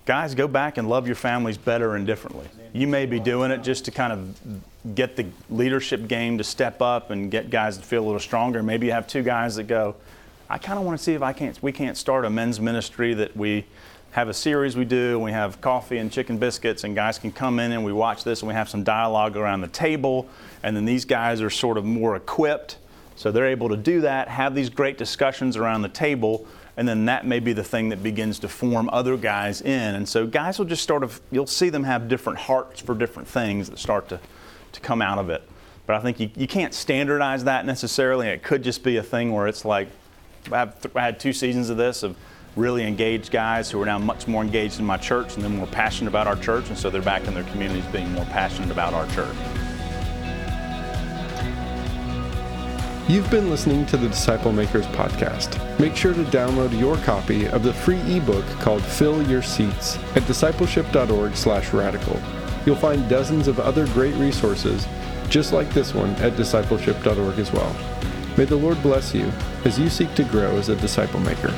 guys, go back and love your families better and differently. You may be doing it just to kind of get the leadership game to step up and get guys to feel a little stronger. Maybe you have two guys that go, I kind of want to see if I can't, we can't start a men's ministry that we have a series we do, and we have coffee and chicken biscuits, and guys can come in and we watch this, and we have some dialogue around the table, and then these guys are sort of more equipped, so they're able to do that, have these great discussions around the table, and then that may be the thing that begins to form other guys in. And so guys will just sort of, you'll see them have different hearts for different things that start to, to come out of it. But I think you, you can't standardize that necessarily. It could just be a thing where it's like, I've th- I had two seasons of this of really engaged guys who are now much more engaged in my church and then more passionate about our church, and so they're back in their communities being more passionate about our church. You've been listening to the Disciple Makers podcast. Make sure to download your copy of the free ebook called Fill Your Seats at discipleship.org/radical. You'll find dozens of other great resources just like this one at discipleship.org as well. May the Lord bless you as you seek to grow as a disciple maker.